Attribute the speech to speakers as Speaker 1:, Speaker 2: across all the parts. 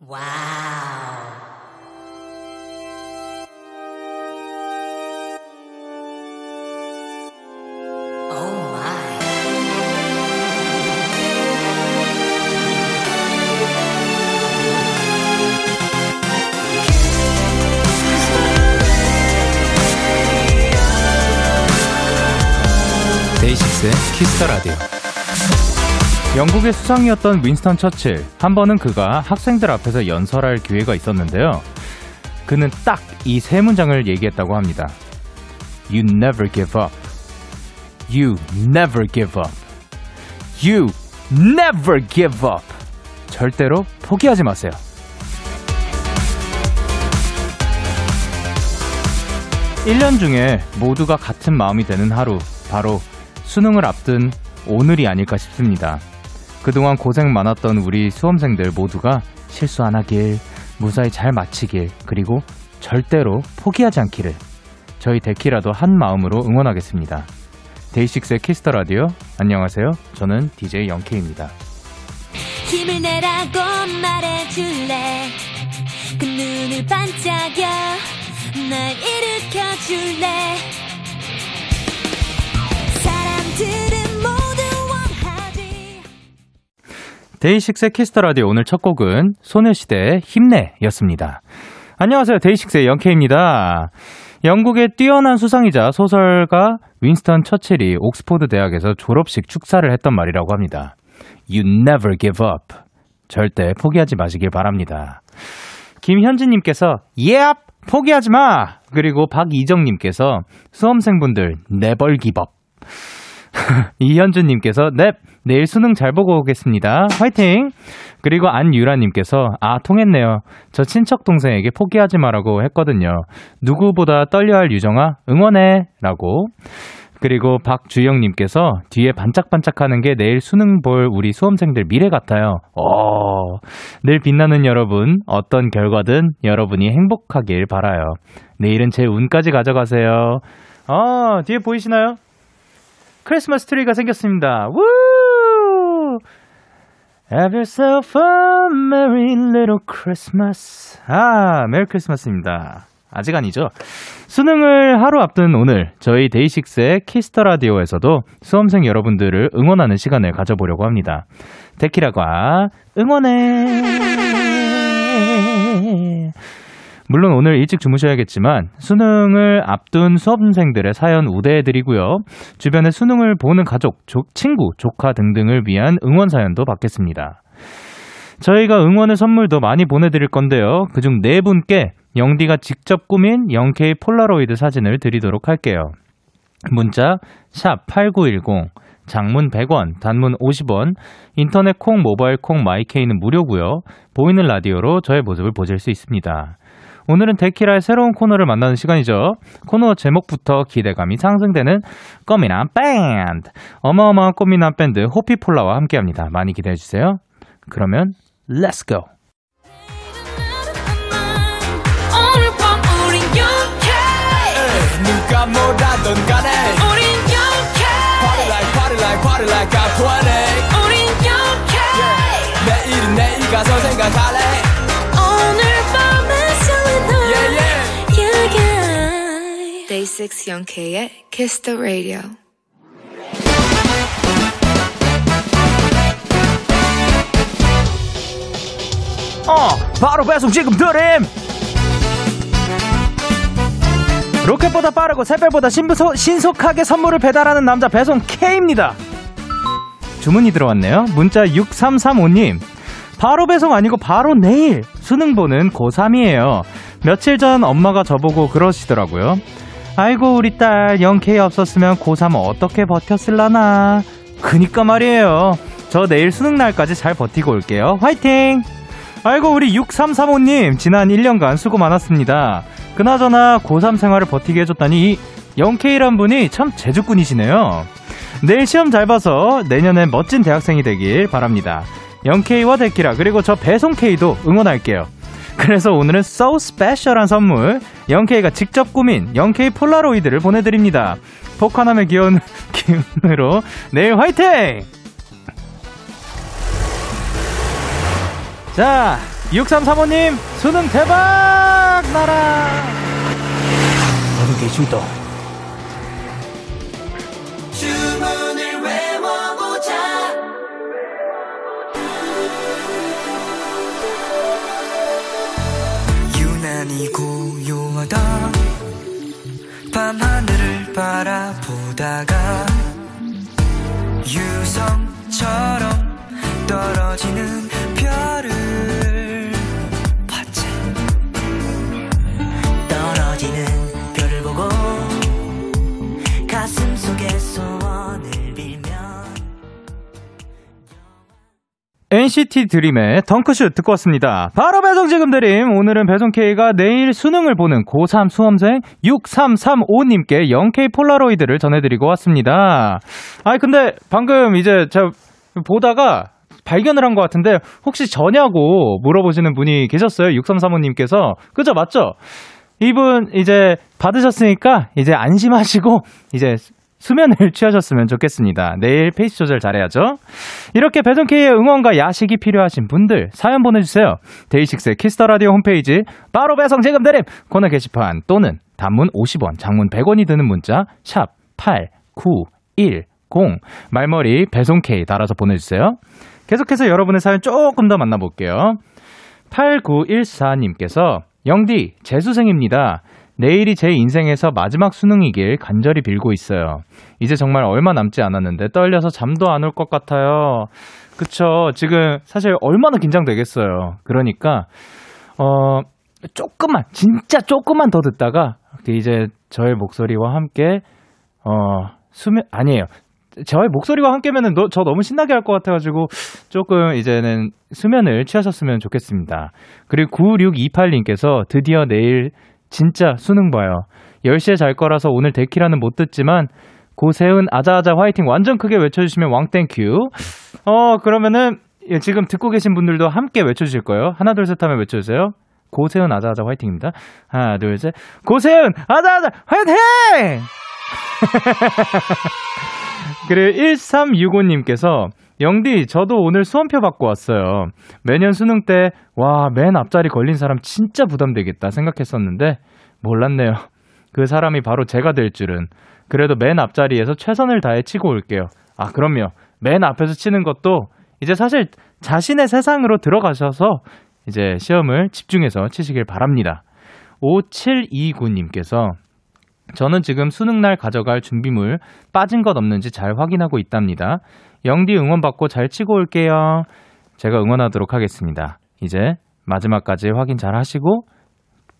Speaker 1: 와우.
Speaker 2: 데이식스의 키스터 라디오. 영국의 수상이었던 윈스턴 처칠. 한 번은 그가 학생들 앞에서 연설할 기회가 있었는데요. 그는 딱 이 세 문장을 얘기했다고 합니다. You never give up. You never give up. You never give up. 절대로 포기하지 마세요. 일 년 중에 모두가 같은 마음이 되는 하루, 바로 수능을 앞둔 오늘이 아닐까 싶습니다. 그동안 고생 많았던 우리 수험생들 모두가 실수 안 하길, 무사히 잘 마치길, 그리고 절대로 포기하지 않기를 저희 데키라도 한 마음으로 응원하겠습니다. 데이식스의 키스 더 라디오 안녕하세요. 저는 DJ 영케이입니다.
Speaker 3: 힘을 내라고 말해줄래 그 눈을 반짝여 날 일으켜줄래 사람들은 모
Speaker 2: 데이식스의 키스 더 라디오 오늘 첫 곡은 소녀시대의 힘내였습니다. 안녕하세요. 데이식스의 영케이입니다. 영국의 뛰어난 수상이자 소설가 윈스턴 처칠이 옥스포드 대학에서 졸업식 축사를 했던 말이라고 합니다. You never give up. 절대 포기하지 마시길 바랍니다. 김현진님께서 Yep! 포기하지 마! 그리고 박이정님께서 수험생분들 never give up. 이현주님께서 넵 내일 수능 잘 보고 오겠습니다. 화이팅! 그리고 안유라님께서 아 통했네요. 저 친척 동생에게 포기하지 마라고 했거든요. 누구보다 떨려할 유정아 응원해라고. 그리고 박주영님께서 뒤에 반짝반짝하는 게 내일 수능 볼 우리 수험생들 미래 같아요. 어, 늘 빛나는 여러분, 어떤 결과든 여러분이 행복하길 바라요. 내일은 제 운까지 가져가세요. 아, 뒤에 보이시나요? 크리스마스 트리가 생겼습니다. 우! Have yourself a merry little Christmas. 아, Merry Christmas입니다. 아직 아니죠? 수능을 하루 앞둔 오늘 저희 데이식스의 키스 더 라디오에서도 수험생 여러분들을 응원하는 시간을 가져보려고 합니다. 데키라가 응원해. 물론 오늘 일찍 주무셔야겠지만 수능을 앞둔 수험생들의 사연 우대해드리고요. 주변에 수능을 보는 가족, 조, 친구, 조카 등등을 위한 응원 사연도 받겠습니다. 저희가 응원의 선물도 많이 보내드릴 건데요. 그중 네 분께 영디가 직접 꾸민 0K 폴라로이드 사진을 드리도록 할게요. 문자 샵 8910 장문 100원, 단문 50원, 인터넷 콩, 모바일 콩, 마이 K는 무료고요. 보이는 라디오로 저의 모습을 보실 수 있습니다. 오늘은 데키라의 새로운 코너를 만나는 시간이죠. 코너 제목부터 기대감이 상승되는 꽃미남 밴드. 어마어마한 꽃미남 밴드 호피폴라와 함께합니다. 많이 기대해주세요. 그러면
Speaker 3: Let's go! 우린 영케
Speaker 4: 누가 뭐라던 간에
Speaker 3: 우린 영케
Speaker 4: Party like party like party like I'm 20
Speaker 3: 우린 영케
Speaker 4: 내일은 내일 가서 생각할래 yeah.
Speaker 5: Day 6 Young K의 Kiss the Radio.
Speaker 2: 어, 바로 배송 지금 드림! 로켓보다 빠르고 새별보다 신부소, 신속하게 선물을 배달하는 남자 배송 K입니다. 주문이 들어왔네요. 문자 6335님. 바로 배송 아니고 바로 내일 수능 보는 고3이에요. 며칠 전 엄마가 저보고 그러시더라고요. 아이고 우리 딸 0K 없었으면 고3 어떻게 버텼을라나. 그니까 말이에요. 저 내일 수능 날까지 잘 버티고 올게요. 화이팅! 아이고 우리 6335님 지난 1년간 수고 많았습니다. 그나저나 고3 생활을 버티게 해줬다니 이 0K란 분이 참 재주꾼이시네요. 내일 시험 잘 봐서 내년엔 멋진 대학생이 되길 바랍니다. 0K와 데키라 그리고 저 배송 K도 응원할게요. 그래서 오늘은 so special한 선물 0K가 직접 꾸민 0K 폴라로이드를 보내드립니다. 복화남의 귀여운 기운으로 내일 화이팅! 자, 6335님, 수능 대박! 나라! 어느 계신다.
Speaker 4: 주문
Speaker 1: 유난히 고요하던 밤하늘을 바라보다가 유성처럼 떨어지는
Speaker 2: NCT 드림의 덩크슛 듣고 왔습니다. 바로 배송 지금 드림. 오늘은 배송 K가 내일 수능을 보는 고3 수험생 6335님께 영K 폴라로이드를 전해드리고 왔습니다. 아니, 근데 방금 이제 제가 보다가 발견을 한 것 같은데 혹시 저냐고 물어보시는 분이 계셨어요. 6335님께서. 그죠? 맞죠? 이분 이제 받으셨으니까 이제 안심하시고 이제 수면을 취하셨으면 좋겠습니다. 내일 페이스 조절 잘해야죠. 이렇게 배송K의 응원과 야식이 필요하신 분들 사연 보내주세요. 데이식스의 키스 더 라디오 홈페이지 바로 배송 지금 드림 코너 게시판 또는 단문 50원, 장문 100원이 드는 문자 샵 8910 말머리 배송K 달아서 보내주세요. 계속해서 여러분의 사연 조금 더 만나볼게요. 8914님께서 영디 재수생입니다. 내일이 제 인생에서 마지막 수능이길 간절히 빌고 있어요. 이제 정말 얼마 남지 않았는데 떨려서 잠도 안 올 것 같아요. 그쵸. 지금 사실 얼마나 긴장되겠어요. 그러니까, 어, 조금만, 진짜 조금만 더 듣다가, 이제 저의 목소리와 함께, 어, 수면, 아니에요. 저의 목소리와 함께면은 너, 저 너무 신나게 할 것 같아가지고 조금 이제는 수면을 취하셨으면 좋겠습니다. 그리고 9628님께서 드디어 내일 진짜 수능 봐요. 10시에 잘 거라서 오늘 데키라는 못 듣지만 고세은 아자아자 화이팅 완전 크게 외쳐주시면 왕땡큐. 어 그러면은 예, 지금 듣고 계신 분들도 함께 외쳐주실 거예요. 하나 둘 셋 하면 외쳐주세요. 고세은 아자아자 화이팅입니다. 하나 둘 셋. 고세은 아자아자 화이팅! 그리고 1365님께서 영디, 저도 오늘 수험표 받고 왔어요. 매년 수능 때, 와, 맨 앞자리 걸린 사람 진짜 부담되겠다 생각했었는데, 몰랐네요. 그 사람이 바로 제가 될 줄은. 그래도 맨 앞자리에서 최선을 다해 치고 올게요. 아, 그럼요. 맨 앞에서 치는 것도, 이제 사실 자신의 세상으로 들어가셔서, 이제 시험을 집중해서 치시길 바랍니다. 5729님께서, 저는 지금 수능날 가져갈 준비물 빠진 것 없는지 잘 확인하고 있답니다. 영디 응원 받고 잘 치고 올게요. 제가 응원하도록 하겠습니다. 이제 마지막까지 확인 잘 하시고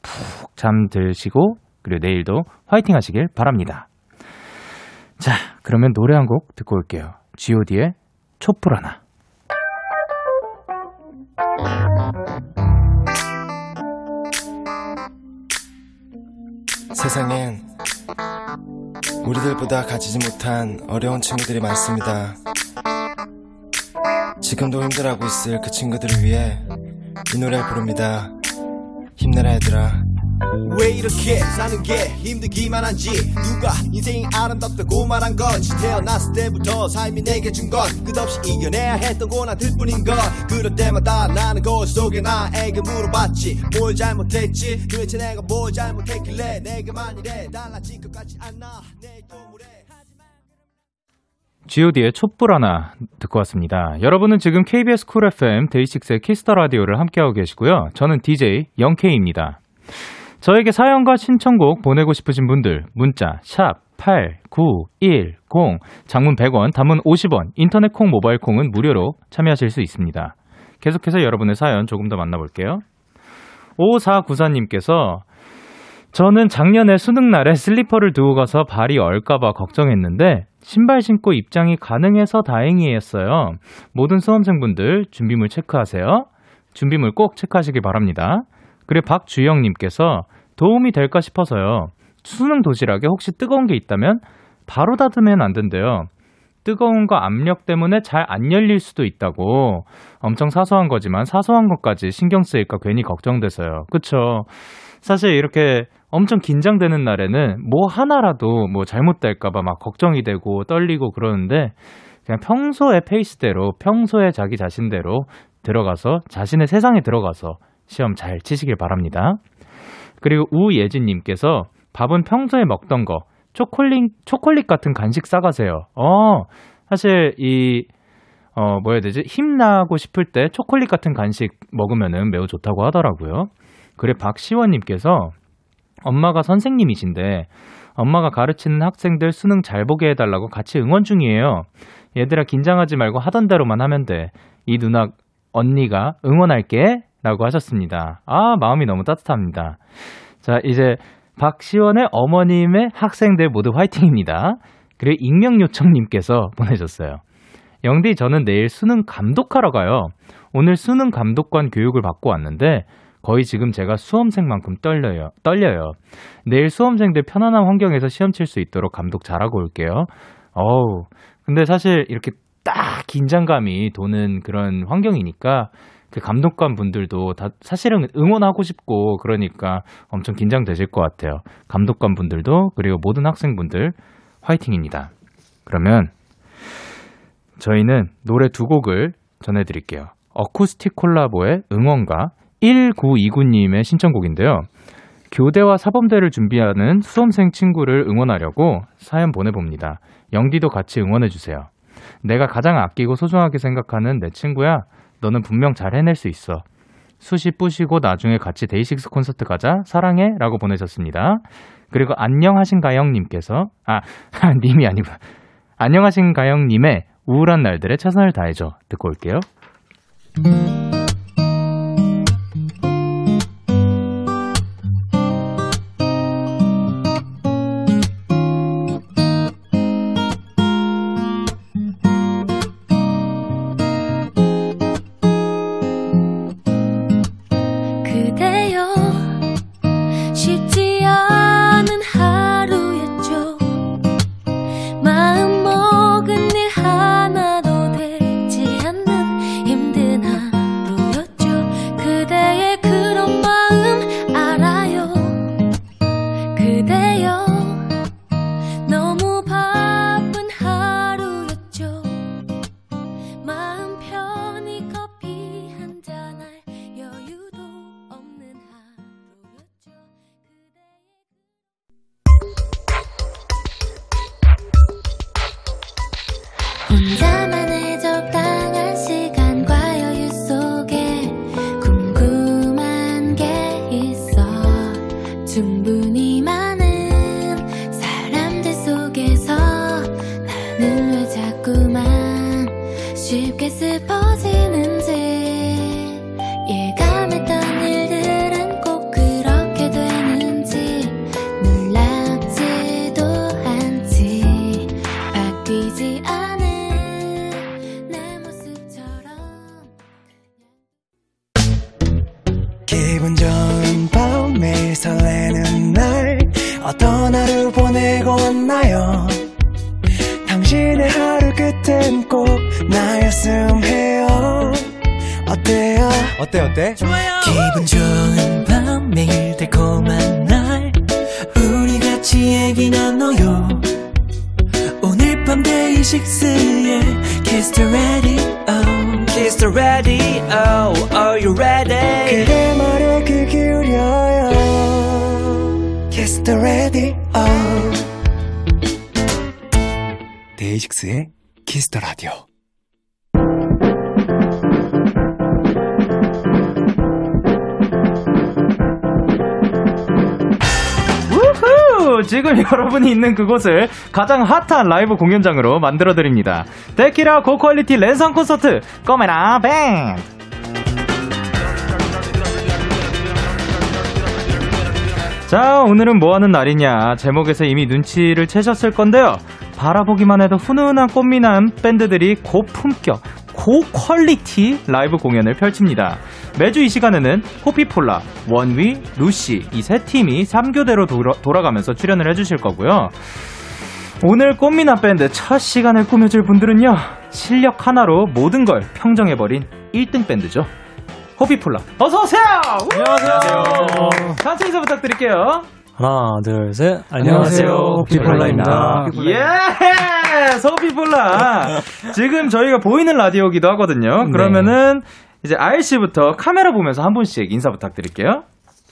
Speaker 2: 푹 잠드시고 그리고 내일도 화이팅 하시길 바랍니다. 자, 그러면 노래 한 곡 듣고 올게요. god의 촛불 하나.
Speaker 6: 세상엔 우리들보다 가지지 못한 어려운 친구들이 많습니다. 지금도 힘들어하고 있을 그 친구들을 위해 이 노래 부릅니다. 힘내라 얘들아.
Speaker 4: 왜 이렇게 사는 게 힘들기만 한지 누가 인생이 아름답다고 말한 건지 태어났을 때부터 삶이 내게 준 건 끝없이 이겨내야 했던 고난들 뿐인 걸 그럴 때마다 나는 거울 속에 나에게 물어봤지 뭘 잘못했지 도대체 내가 뭘 잘못했길래 내게만 이래 달라질 것 같지 내일 또 모레
Speaker 2: god의 촛불 하나 듣고 왔습니다. 여러분은 지금 KBS 쿨 FM 데이식스의 키스 더 라디오를 함께하고 계시고요. 저는 DJ 영케이입니다. 저에게 사연과 신청곡 보내고 싶으신 분들 문자 샵 8910 장문 100원 단문 50원 인터넷 콩 모바일 콩은 무료로 참여하실 수 있습니다. 계속해서 여러분의 사연 조금 더 만나볼게요. 5494님께서 저는 작년에 수능 날에 슬리퍼를 두고 가서 발이 얼까봐 걱정했는데 신발 신고 입장이 가능해서 다행이었어요. 모든 수험생분들 준비물 체크하세요. 준비물 꼭 체크하시기 바랍니다. 그리고 박주영님께서 도움이 될까 싶어서요. 수능 도시락에 혹시 뜨거운 게 있다면 바로 닫으면 안 된대요. 뜨거운 거 압력 때문에 잘 안 열릴 수도 있다고. 엄청 사소한 거지만 사소한 것까지 신경 쓰일까 괜히 걱정돼서요. 그쵸? 사실 이렇게 엄청 긴장되는 날에는 뭐 하나라도 뭐 잘못될까봐 막 걱정이 되고 떨리고 그러는데 그냥 평소의 페이스대로 평소에 자기 자신대로 들어가서 자신의 세상에 들어가서 시험 잘 치시길 바랍니다. 그리고 우예진님께서 밥은 평소에 먹던 거 초콜릿 초콜릿 같은 간식 싸가세요. 어 사실 이 어, 뭐 해야 되지? 힘나고 싶을 때 초콜릿 같은 간식 먹으면은 매우 좋다고 하더라고요. 그래, 박시원님께서 엄마가 선생님이신데 엄마가 가르치는 학생들 수능 잘 보게 해달라고 같이 응원 중이에요. 얘들아, 긴장하지 말고 하던 대로만 하면 돼. 이 누나, 언니가 응원할게. 라고 하셨습니다. 아, 마음이 너무 따뜻합니다. 자, 이제 박시원의 어머님의 학생들 모두 화이팅입니다. 그리고 익명 요청님께서 보내셨어요. 영디, 저는 내일 수능 감독하러 가요. 오늘 수능 감독관 교육을 받고 왔는데 거의 지금 제가 수험생만큼 떨려요. 떨려요. 내일 수험생들 편안한 환경에서 시험 칠 수 있도록 감독 잘하고 올게요. 어우, 근데 사실 이렇게 딱 긴장감이 도는 그런 환경이니까 그 감독관 분들도 다 사실은 응원하고 싶고 그러니까 엄청 긴장되실 것 같아요. 감독관 분들도 그리고 모든 학생분들 화이팅입니다. 그러면 저희는 노래 두 곡을 전해드릴게요. 어쿠스틱 콜라보의 응원가 1929님의 신청곡인데요. 교대와 사범대를 준비하는 수험생 친구를 응원하려고 사연 보내봅니다. 영디도 같이 응원해주세요. 내가 가장 아끼고 소중하게 생각하는 내 친구야. 너는 분명 잘 해낼 수 있어. 수시 뿌시고 나중에 같이 데이식스 콘서트 가자. 사랑해. 라고 보내셨습니다. 그리고 안녕하신가영님께서, 아, 님이 아니고, 안녕하신가영님의 우울한 날들의 최선을 다해줘. 듣고 올게요.
Speaker 1: 데이식스의
Speaker 7: 키스 더 라디오
Speaker 2: 우후! 지금 여러분이 있는 그곳을 가장 핫한 라이브 공연장으로 만들어드립니다. 데키라 고quality 랜선 콘서트, 꽃미남 밴드! 자, 오늘은 뭐 하는 날이냐. 제목에서 이미 눈치를 채셨을 건데요. 바라보기만 해도 훈훈한 꽃미남 밴드들이 고품격, 고퀄리티 라이브 공연을 펼칩니다. 매주 이 시간에는 호피폴라, 원위, 루시 이 세 팀이 3교대로 돌아, 가면서 출연을 해주실 거고요. 오늘 꽃미남 밴드 첫 시간을 꾸며줄 분들은요. 실력 하나로 모든 걸 평정해버린 1등 밴드죠. 호피폴라 어서 오세요! 안녕하세요. 천천히 인사 부탁드릴게요.
Speaker 8: 하나, 둘, 셋.
Speaker 2: 안녕하세요.
Speaker 8: 호피폴라입니다.
Speaker 2: 예! 호피폴라. 지금 저희가 보이는 라디오기도 하거든요. 그러면은 이제 아일 씨부터 카메라 보면서 한 분씩 인사 부탁드릴게요.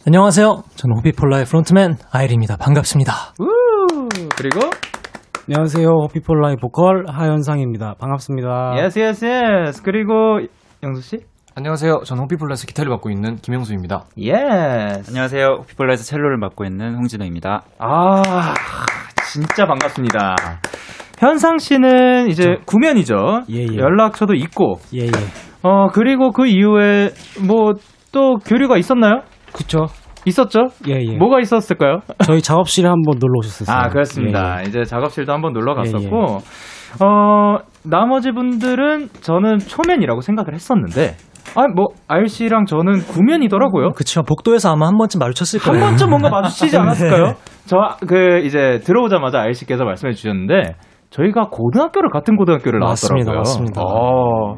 Speaker 8: 안녕하세요. 저는 호피폴라의 frontman 아일입니다. 반갑습니다.
Speaker 2: 우! 그리고
Speaker 9: 안녕하세요. 호피폴라의 보컬 하현상입니다. 반갑습니다.
Speaker 2: yes yes yes 그리고 영소 씨?
Speaker 10: 안녕하세요. 저는 호피폴라에서 기타를 맡고 있는 김영소입니다.
Speaker 2: Yes.
Speaker 11: 안녕하세요. 호피폴라에서 첼로를 맡고 있는 홍진호입니다.
Speaker 2: 아, 진짜 반갑습니다. 현상 씨는 이제 구면이죠.
Speaker 9: 예, 예.
Speaker 2: 연락처도 있고.
Speaker 9: 예, 예.
Speaker 2: 어, 그리고 그 이후에 뭐 또 교류가 있었나요?
Speaker 9: 그쵸.
Speaker 2: 있었죠?
Speaker 9: 예, 예.
Speaker 2: 뭐가 있었을까요?
Speaker 9: 저희 작업실에 한번 놀러 오셨었어요.
Speaker 2: 아, 그렇습니다.
Speaker 9: 예, 예.
Speaker 2: 이제 작업실도 한번 놀러
Speaker 9: 예,
Speaker 2: 갔었고, 어, 나머지 분들은 저는 초면이라고 생각을 했었는데, 아, 뭐, 알씨랑 저는 구면이더라고요.
Speaker 8: 그쵸. 복도에서 아마 한 번쯤 마주쳤을
Speaker 2: 한
Speaker 8: 거예요.
Speaker 2: 번쯤 뭔가 마주치지 않았을까요?
Speaker 8: 네.
Speaker 2: 저, 그, 이제 들어오자마자 알씨께서 말씀해 주셨는데, 저희가 고등학교를 같은 고등학교를 나왔더라고요.
Speaker 8: 맞습니다.
Speaker 2: 어.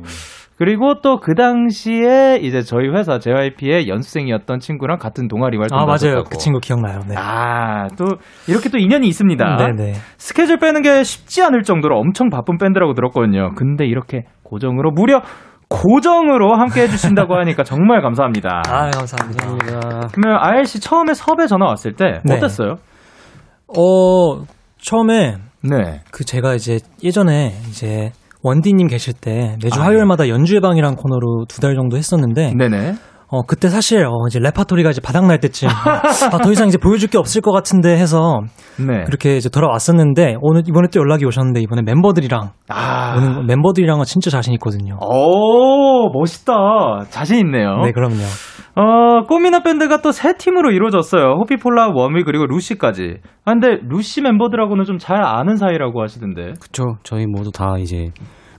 Speaker 2: 그리고 또 그 당시에 이제 저희 회사 JYP의 연수생이었던 친구랑 같은 동아리 활동
Speaker 8: 아, 맞아요.
Speaker 2: 하셨다고.
Speaker 8: 그 친구 기억나요. 네.
Speaker 2: 아, 또 이렇게 또 인연이 있습니다.
Speaker 8: 네네.
Speaker 2: 스케줄 빼는 게 쉽지 않을 정도로 엄청 바쁜 밴드라고 들었거든요. 근데 이렇게 고정으로 무려 고정으로 함께 해주신다고 하니까 정말 감사합니다.
Speaker 8: 아, 감사합니다.
Speaker 9: 감사합니다.
Speaker 2: 그러면 아엘 씨 처음에 섭외 전화 왔을 때
Speaker 8: 네.
Speaker 2: 어땠어요?
Speaker 8: 어, 처음에
Speaker 2: 네.
Speaker 8: 그 제가 이제 예전에 이제 원디님 계실 때 매주
Speaker 2: 아,
Speaker 8: 화요일마다 연주의 방이란 코너로 두 달 정도 했었는데
Speaker 2: 네네.
Speaker 8: 어 그때 사실 어 이제 레파토리가 이제 바닥 날 때쯤 아, 더 이상 이제 보여줄 게 없을 것 같은데 해서
Speaker 2: 네.
Speaker 8: 그렇게 이제 돌아왔었는데 오늘 이번에 또 연락이 오셨는데 이번에 멤버들이랑
Speaker 2: 아.
Speaker 8: 오는 거- 멤버들이랑은 진짜 자신 있거든요.
Speaker 2: 오, 멋있다. 자신 있네요.
Speaker 8: 네, 그럼요.
Speaker 2: 어, 꼬미나 밴드가 또 세 팀으로 이루어졌어요. 호피폴라, 워미, 그리고 루시까지. 아, 근데 루시 멤버들하고는 좀 잘 아는 사이라고 하시던데.
Speaker 9: 그쵸. 저희 모두 다 이제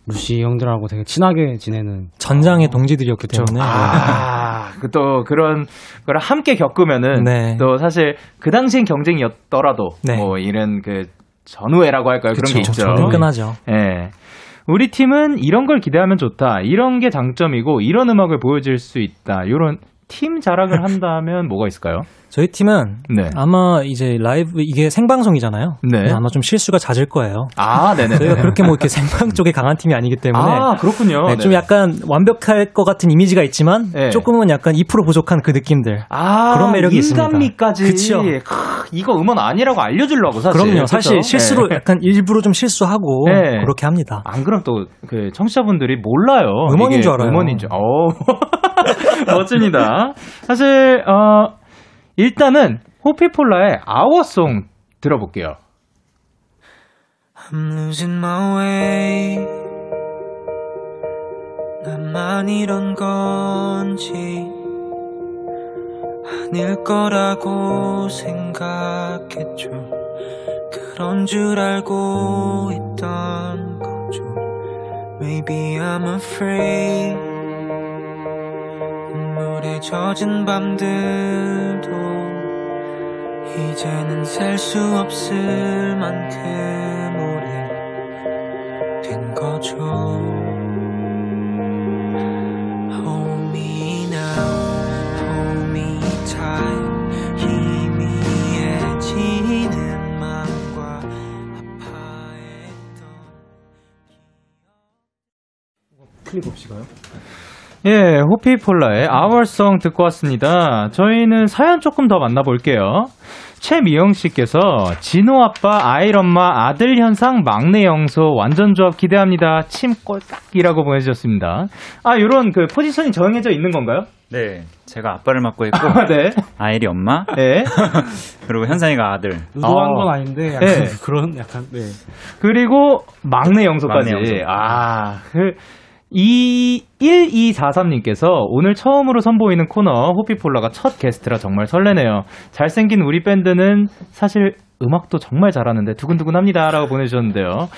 Speaker 9: 루시 형들하고 되게 친하게 지내는
Speaker 8: 전장의 동지들이었기 때문에 네.
Speaker 2: 아, 그또 그런 걸 함께 겪으면은
Speaker 8: 네.
Speaker 2: 또 사실 그 당시엔 경쟁이었더라도
Speaker 8: 네.
Speaker 2: 뭐 이런 그 전후회라고 할까요? 그런 게
Speaker 8: 그쵸,
Speaker 2: 있죠.
Speaker 8: 끈끈하죠.
Speaker 2: 예. 우리 팀은 이런 걸 기대하면 좋다. 이런 게 장점이고 이런 음악을 보여줄 수 있다. 이런 팀 자랑을 한다면 뭐가 있을까요?
Speaker 8: 저희 팀은
Speaker 2: 네.
Speaker 8: 아마 이제 라이브 이게 생방송이잖아요.
Speaker 2: 네.
Speaker 8: 아마 좀 실수가 잦을 거예요.
Speaker 2: 아, 네네.
Speaker 8: 저희가 그렇게 뭐 이렇게 생방 쪽에 강한 팀이 아니기 때문에
Speaker 2: 아, 그렇군요.
Speaker 8: 네, 좀
Speaker 2: 네.
Speaker 8: 약간 완벽할 것 같은 이미지가 있지만
Speaker 2: 네.
Speaker 8: 조금은 약간 2% 부족한 그 느낌들.
Speaker 2: 아,
Speaker 8: 그런 매력이 있습니다.
Speaker 2: 인간미까지.
Speaker 8: 그쵸.
Speaker 2: 크, 이거 음원 아니라고 알려주려고 사실.
Speaker 8: 그럼요. 사실
Speaker 2: 그쵸?
Speaker 8: 실수로
Speaker 2: 네.
Speaker 8: 약간 일부러 좀 실수하고
Speaker 2: 네.
Speaker 8: 그렇게 합니다.
Speaker 2: 안 그럼 또 그 청취자분들이 몰라요.
Speaker 8: 음원인 줄 알아요.
Speaker 2: 음원인 줄. 오. 멋집니다. 사실 어 일단은 호피폴라의 아워송 들어볼게요.
Speaker 1: I'm losing my way. 나만 이런 건지 아닐 거라고 생각했죠. 그런 줄 알고 있던 거죠. Maybe I'm afraid. 눈물에 젖은 밤들도 이제는 셀 수 없을 만큼 거죠. Hold me tight. 희미해지는 마음과 아파했던
Speaker 2: 예, 호피폴라의 아워송 듣고 왔습니다. 저희는 사연 조금 더 만나볼게요. 최미영 씨께서 진호 아빠, 아일 엄마, 아들 현상, 막내 영소 완전 조합 기대합니다. 침 꼴깍이라고 보내주셨습니다. 아, 요런 그 포지션이 정해져 있는 건가요?
Speaker 11: 네, 제가 아빠를 맡고 있고
Speaker 2: 네.
Speaker 11: 아일이 엄마,
Speaker 2: 네.
Speaker 11: 그리고 현상이가 아들.
Speaker 9: 의도한
Speaker 2: 아.
Speaker 9: 건 아닌데 약간
Speaker 2: 네.
Speaker 9: 그런 약간 네.
Speaker 2: 그리고 막내 영소까지.
Speaker 11: 막내 영소.
Speaker 2: 아, 그, 이 1243님께서 오늘 처음으로 선보이는 코너 호피폴라가 첫 게스트라 정말 설레네요. 잘생긴 우리 밴드는 사실 음악도 정말 잘하는데 두근두근합니다. 라고 보내주셨는데요.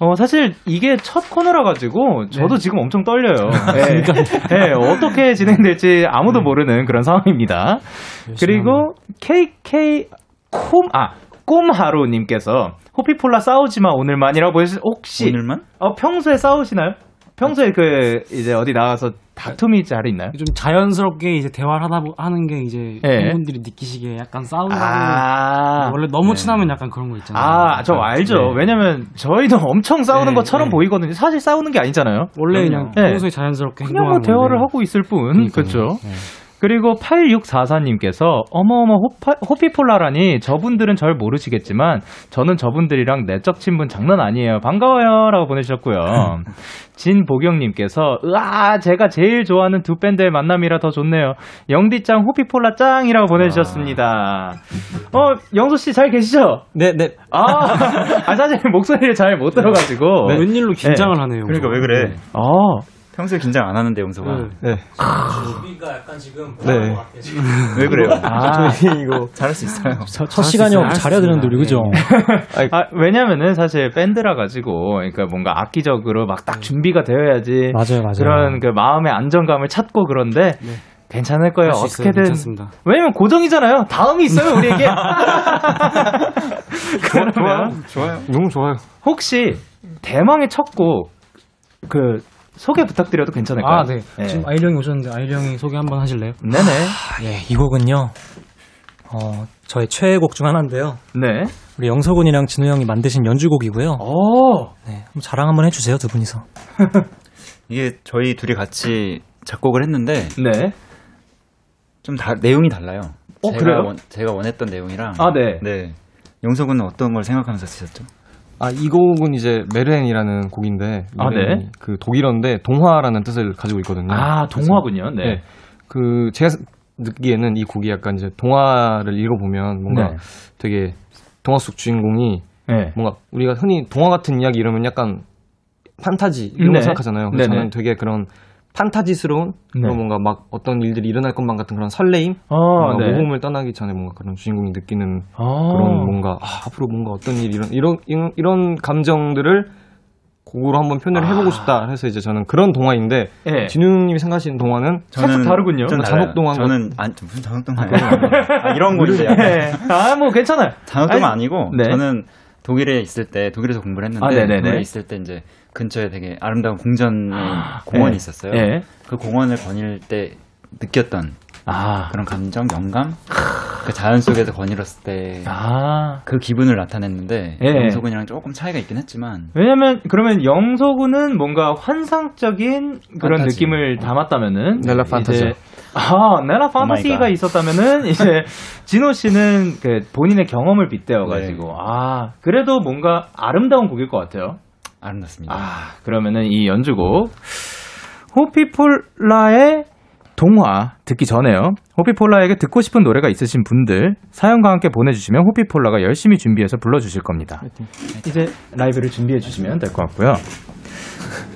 Speaker 2: 어, 사실 이게 첫 코너라 가지고 저도 지금 엄청 떨려요. 네. 네, 어떻게 진행될지 아무도 모르는 그런 상황입니다. 그리고 KK 콤, 아, 꼼하루님께서 호피폴라 싸우지 마 오늘만이라고 보내주신 혹시
Speaker 11: 오늘만?
Speaker 2: 어, 평소에 싸우시나요? 평소에 그 이제 어디 나가서 다툼이 잘 있나요?
Speaker 9: 좀 자연스럽게 이제 대화를 하다 보- 하는 게 이제
Speaker 2: 예.
Speaker 9: 팬분들이 느끼시기에 약간 싸운다고
Speaker 2: 아.
Speaker 9: 원래 너무
Speaker 2: 네.
Speaker 9: 친하면 약간 그런 거 있잖아요.
Speaker 2: 아, 저 알죠.
Speaker 9: 네.
Speaker 2: 왜냐면 저희도 엄청 싸우는
Speaker 9: 네,
Speaker 2: 것처럼
Speaker 9: 네.
Speaker 2: 보이거든요. 사실 싸우는 게 아니잖아요.
Speaker 9: 원래 그냥
Speaker 2: 네.
Speaker 9: 평소에 자연스럽게
Speaker 2: 그냥 뭐 대화를
Speaker 9: 건데.
Speaker 2: 하고 있을 뿐. 그렇죠. 그리고 8644님께서 어머어머 호파, 호피폴라라니 저분들은 절 모르시겠지만 저는 저분들이랑 내적 친분 장난 아니에요. 반가워요. 라고 보내주셨고요. 진보경님께서 으아 제가 제일 좋아하는 두 밴드의 만남이라 더 좋네요. 영디짱 호피폴라 짱이라고 보내주셨습니다. 어 영소씨 잘 계시죠?
Speaker 8: 네네.
Speaker 2: 아, 아 사실 목소리를 잘 못 들어가지고
Speaker 9: 네. 웬일로 긴장을 하네요.
Speaker 11: 그러니까 왜 그래?
Speaker 2: 아
Speaker 11: 평소에 긴장 안 하는데 영서가.
Speaker 8: 네.
Speaker 9: 우리가 약간 지금
Speaker 8: 네.
Speaker 11: 왜 그래요?
Speaker 2: 아,
Speaker 8: 저희 이거
Speaker 11: 잘할 수 있어요.
Speaker 8: 첫, 첫 시간이면 잘해야 되는데 우리 그죠?
Speaker 2: 아, 왜냐면은 사실 밴드라 가지고 그러니까 뭔가 악기적으로 막 딱 준비가 되어야지
Speaker 8: 맞아요, 맞아요.
Speaker 2: 그런 그 마음의 안정감을 찾고 그런데 괜찮을 거예요.
Speaker 9: 있어요.
Speaker 2: 어떻게든
Speaker 9: 괜찮습니다.
Speaker 2: 왜냐면 고정이잖아요. 다음이 있어요 우리에게.
Speaker 11: 좋아요. 좋아요.
Speaker 8: 너무 좋아요.
Speaker 2: 혹시 대망의 첫곡그 소개 부탁드려도 괜찮을까요?
Speaker 9: 아, 네. 지금 아이리 형이 오셨는데 아이리 형이 소개 한번 하실래요?
Speaker 2: 네네.
Speaker 8: 예, 이 곡은요. 어, 저의 최애 곡 중 하나인데요.
Speaker 2: 네.
Speaker 8: 우리 영석군이랑 진우 형이 만드신 연주곡이고요.
Speaker 2: 오.
Speaker 8: 네, 한번 자랑 한번 해주세요, 두 분이서.
Speaker 11: 이게 저희 둘이 같이 작곡을 했는데
Speaker 2: 네.
Speaker 11: 좀 다, 내용이 달라요.
Speaker 2: 어,
Speaker 11: 제가
Speaker 2: 그래요?
Speaker 11: 원, 제가 원했던 내용이랑.
Speaker 2: 아, 네.
Speaker 11: 네. 영석은 어떤 걸 생각하면서 쓰셨죠?
Speaker 12: 아, 이 곡은 이제 메르헨이라는 곡인데
Speaker 2: 아, 네.
Speaker 12: 그 독일어인데 동화라는 뜻을 가지고 있거든요.
Speaker 2: 아, 동화군요. 네.
Speaker 12: 네. 그 제가 느끼기에는 이 곡이 약간 이제 동화를 읽어보면 뭔가
Speaker 2: 네.
Speaker 12: 되게 동화 속 주인공이
Speaker 2: 네.
Speaker 12: 뭔가 우리가 흔히 동화 같은 이야기 이러면 약간 판타지 이런
Speaker 2: 네.
Speaker 12: 거 생각하잖아요. 그래서
Speaker 2: 네네.
Speaker 12: 저는 되게 그런 판타지스러운
Speaker 2: 네.
Speaker 12: 그런 뭔가 막 어떤 일들이 일어날 것만 같은 그런 설레임,
Speaker 2: 어,
Speaker 12: 뭔가
Speaker 2: 네.
Speaker 12: 모험을 떠나기 전에 뭔가 그런 주인공이 느끼는
Speaker 2: 아.
Speaker 12: 그런 뭔가 아, 앞으로 뭔가 어떤 일 이런 이런 이런, 이런 감정들을 곡으로 한번 표현을 해보고 싶다 해서 이제 저는 그런 동화인데
Speaker 2: 아. 네.
Speaker 12: 진우님이 생각하시는 동화는
Speaker 2: 살짝 다르군요.
Speaker 11: 좀
Speaker 12: 잔혹 동화
Speaker 11: 저는 안, 무슨 잔혹 동화예요? 아, 이런 건데.
Speaker 2: 네. 아, 뭐 괜찮아요.
Speaker 11: 잔혹 동화 아니고
Speaker 2: 네.
Speaker 11: 저는 독일에 있을 때 독일에서 공부를 했는데
Speaker 2: 아, 네네네.
Speaker 11: 독일에 있을 때 이제 근처에 되게 아름다운 공전의 공원이
Speaker 2: 네.
Speaker 11: 있었어요.
Speaker 2: 네.
Speaker 11: 그 공원을 거닐 때 느꼈던
Speaker 2: 아.
Speaker 11: 그런 감정, 영감, 그 자연 속에서 거닐었을 때그
Speaker 2: 아.
Speaker 11: 기분을 나타냈는데
Speaker 2: 예.
Speaker 11: 영석은이랑 조금 차이가 있긴 했지만
Speaker 2: 왜냐면 그러면 영서군은 뭔가 환상적인 그런
Speaker 11: 판타지.
Speaker 2: 느낌을 담았다면은
Speaker 12: 넬라 판타지.
Speaker 2: 아, 넬라 판타지가
Speaker 11: 갓.
Speaker 2: 있었다면은 이제 진호 씨는 그 본인의 경험을 빗대어 가지고 아, 그래도 뭔가 아름다운 곡일 것 같아요.
Speaker 11: 아름답습니다.
Speaker 2: 아, 그러면은 이 연주곡 호피폴라의 동화 듣기 전에요. 호피폴라에게 듣고 싶은 노래가 있으신 분들 사연과 함께 보내주시면 호피폴라가 열심히 준비해서 불러주실 겁니다. 이제 라이브를 준비해 주시면 될 것 같고요.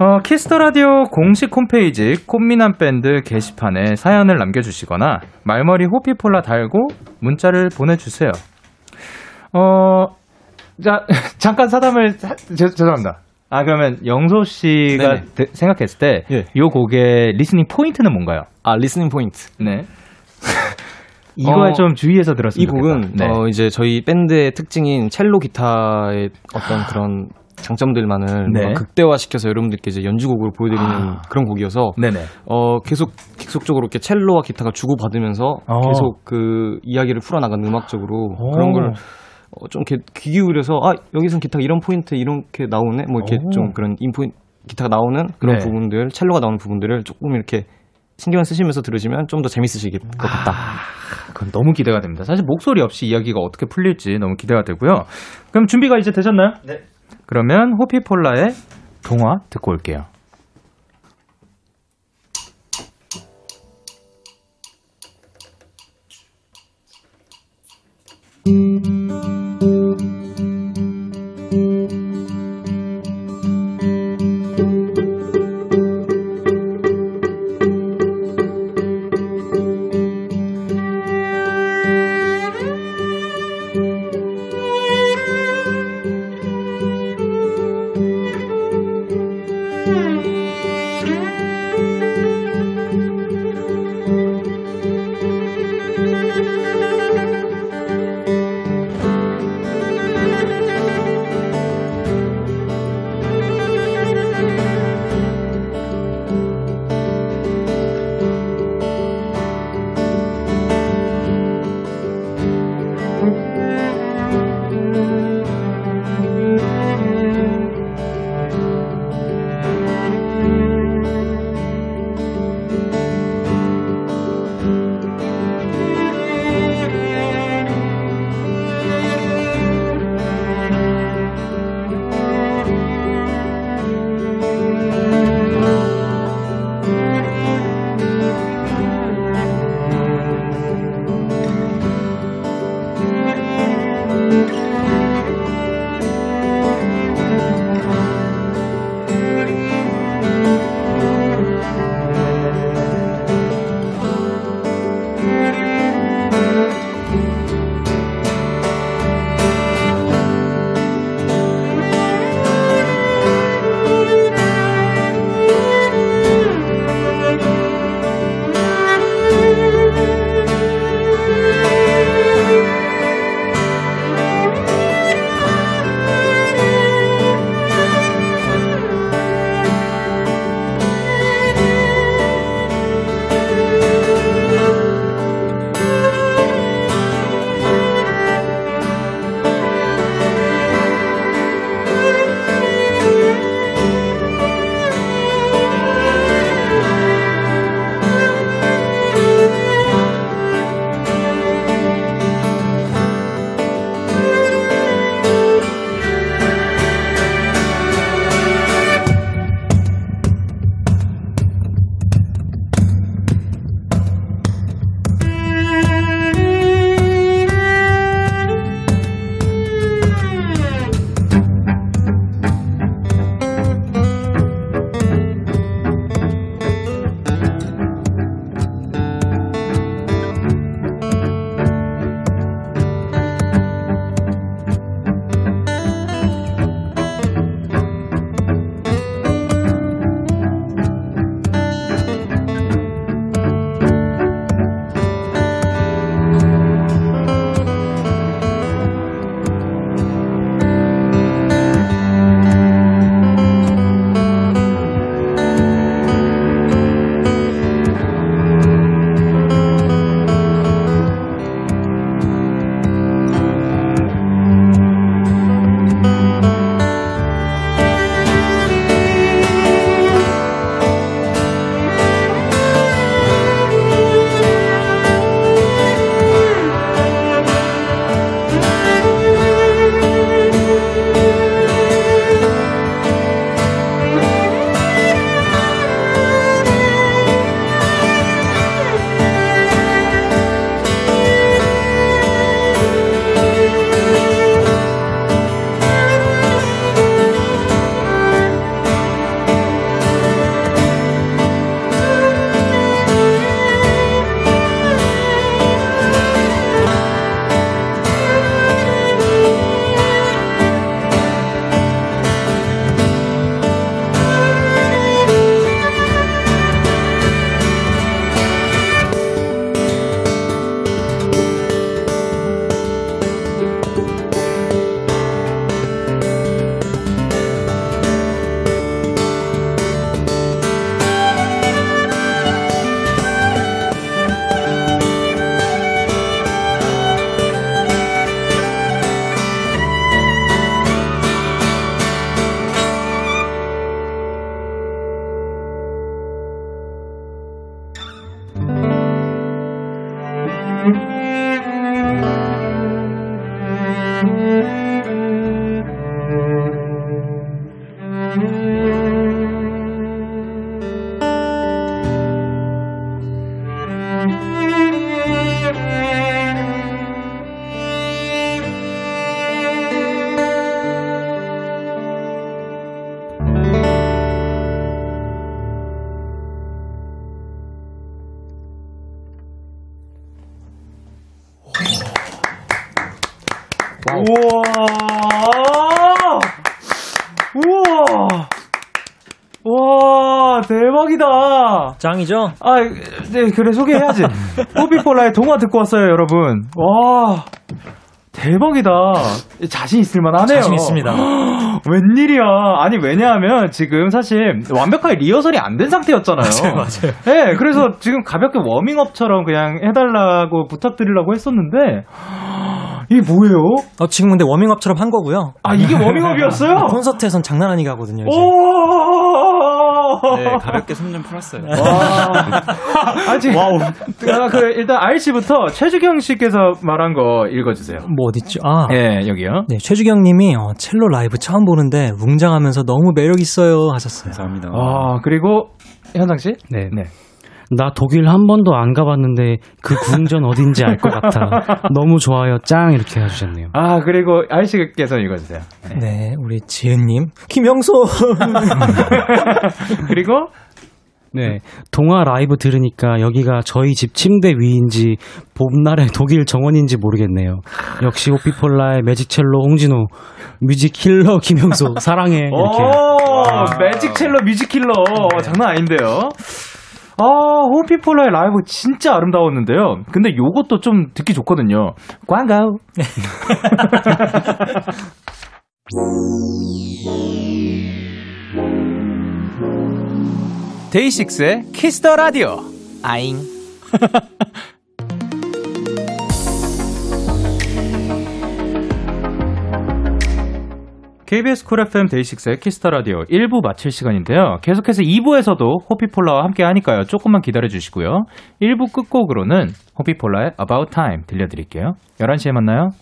Speaker 2: 어, 키스 더 라디오 공식 홈페이지 꽃미남 밴드 게시판에 사연을 남겨주시거나 말머리 호피폴라 달고 문자를 보내주세요. 어, 자, 잠깐 사담을, 사- 죄, 죄송합니다. 아, 그러면 영소 씨가. 드- 생각했을 때,
Speaker 12: 예.
Speaker 2: 이 곡의 listening point는 뭔가요?
Speaker 12: 아 listening point.
Speaker 2: 네. 이거에
Speaker 12: 어,
Speaker 2: 좀 주의해서 들었으면
Speaker 12: 이 곡은.
Speaker 2: 네.
Speaker 12: 어, 이제 저희 밴드의 특징인 첼로 기타의 어떤 그런 장점들만을
Speaker 2: 네.
Speaker 12: 극대화시켜서 여러분들께 이제 연주곡으로 보여드리는
Speaker 2: 아.
Speaker 12: 그런 곡이어서
Speaker 2: 네네.
Speaker 12: 어, 계속 계속적으로 이렇게 첼로와 기타가 주고 받으면서
Speaker 2: 어.
Speaker 12: 계속 그 이야기를 풀어나가는 음악적으로
Speaker 2: 오.
Speaker 12: 그런 걸 어, 좀 이렇게 귀 기울여서 아 여기선 기타가 이런 포인트 이렇게 나오네 뭐 이렇게
Speaker 2: 오.
Speaker 12: 좀 그런 인포 기타가 나오는 그런
Speaker 2: 네.
Speaker 12: 부분들 첼로가 나오는 부분들을 조금 이렇게 신경을 쓰시면서 들으시면 좀 더 재밌으실 것 같다.
Speaker 2: 그건 너무 기대가 됩니다. 사실 목소리 없이 이야기가 어떻게 풀릴지 너무 기대가 되고요. 그럼 준비가 이제 되셨나요?
Speaker 11: 네.
Speaker 2: 그러면 호피폴라의 동화 듣고 올게요.
Speaker 8: 짱이죠?
Speaker 2: 아, 네, 그래, 소개해야지. 호비폴라의 동화 듣고 왔어요, 여러분. 와, 대박이다. 자신 있을 만 하네요.
Speaker 8: 자신 있습니다.
Speaker 2: 웬일이야. 아니, 왜냐하면 지금 사실 완벽하게 리허설이 안 된 상태였잖아요.
Speaker 8: 맞아요, 맞아요.
Speaker 2: 네, 그래서 지금 가볍게 워밍업처럼 그냥 해달라고 부탁드리려고 했었는데, 이게 뭐예요?
Speaker 8: 어, 지금 근데 워밍업처럼 한 거고요.
Speaker 2: 아, 이게 워밍업이었어요?
Speaker 8: 콘서트에선 장난 아니게 하거든요. 이제.
Speaker 2: 오!
Speaker 11: 네, 가볍게 숨 좀 풀었어요.
Speaker 2: 아, 지금, wow. 아, 그, 일단 아일 씨부터 최주경 씨께서 말한 거 읽어주세요.
Speaker 8: 뭐 어딨죠? 아.
Speaker 2: 예, 여기요.
Speaker 8: 네, 최주경 님이 어, 첼로 라이브 처음 보는데 웅장하면서 너무 매력 있어요 하셨어요.
Speaker 11: 감사합니다.
Speaker 2: 아, 그리고, 현상 씨?
Speaker 9: 네.
Speaker 2: 네.
Speaker 9: 나 독일 한 번도 안 가봤는데 그 궁전 어딘지 알 것 같아. 너무 좋아요. 짱 이렇게 해주셨네요.
Speaker 2: 아, 그리고 아일 씨께서 읽어주세요.
Speaker 8: 네, 우리 지은 님. 김영소.
Speaker 2: 그리고,
Speaker 9: 네. 동화 라이브 들으니까 여기가 저희 집 침대 위인지 봄날의 독일 정원인지 모르겠네요. 역시 호피폴라의 magic첼로 홍진호, music killer 김영소, 사랑해. 이렇게.
Speaker 2: 오, 매직 첼로 music killer. 장난 아닌데요. 아, 호피폴라의 라이브 진짜 아름다웠는데요. 근데 요것도 좀 듣기 좋거든요. 광고. 데이식스의 키스 더 라디오. 아잉. KBS 쿨 FM 데이식스의 키스 더 라디오 1부 마칠 시간인데요. 계속해서 2부에서도 호피폴라와 함께 하니까요. 조금만 기다려 주시고요. 1부 끝곡으로는 호피폴라의 About Time 들려드릴게요. 11시에 만나요.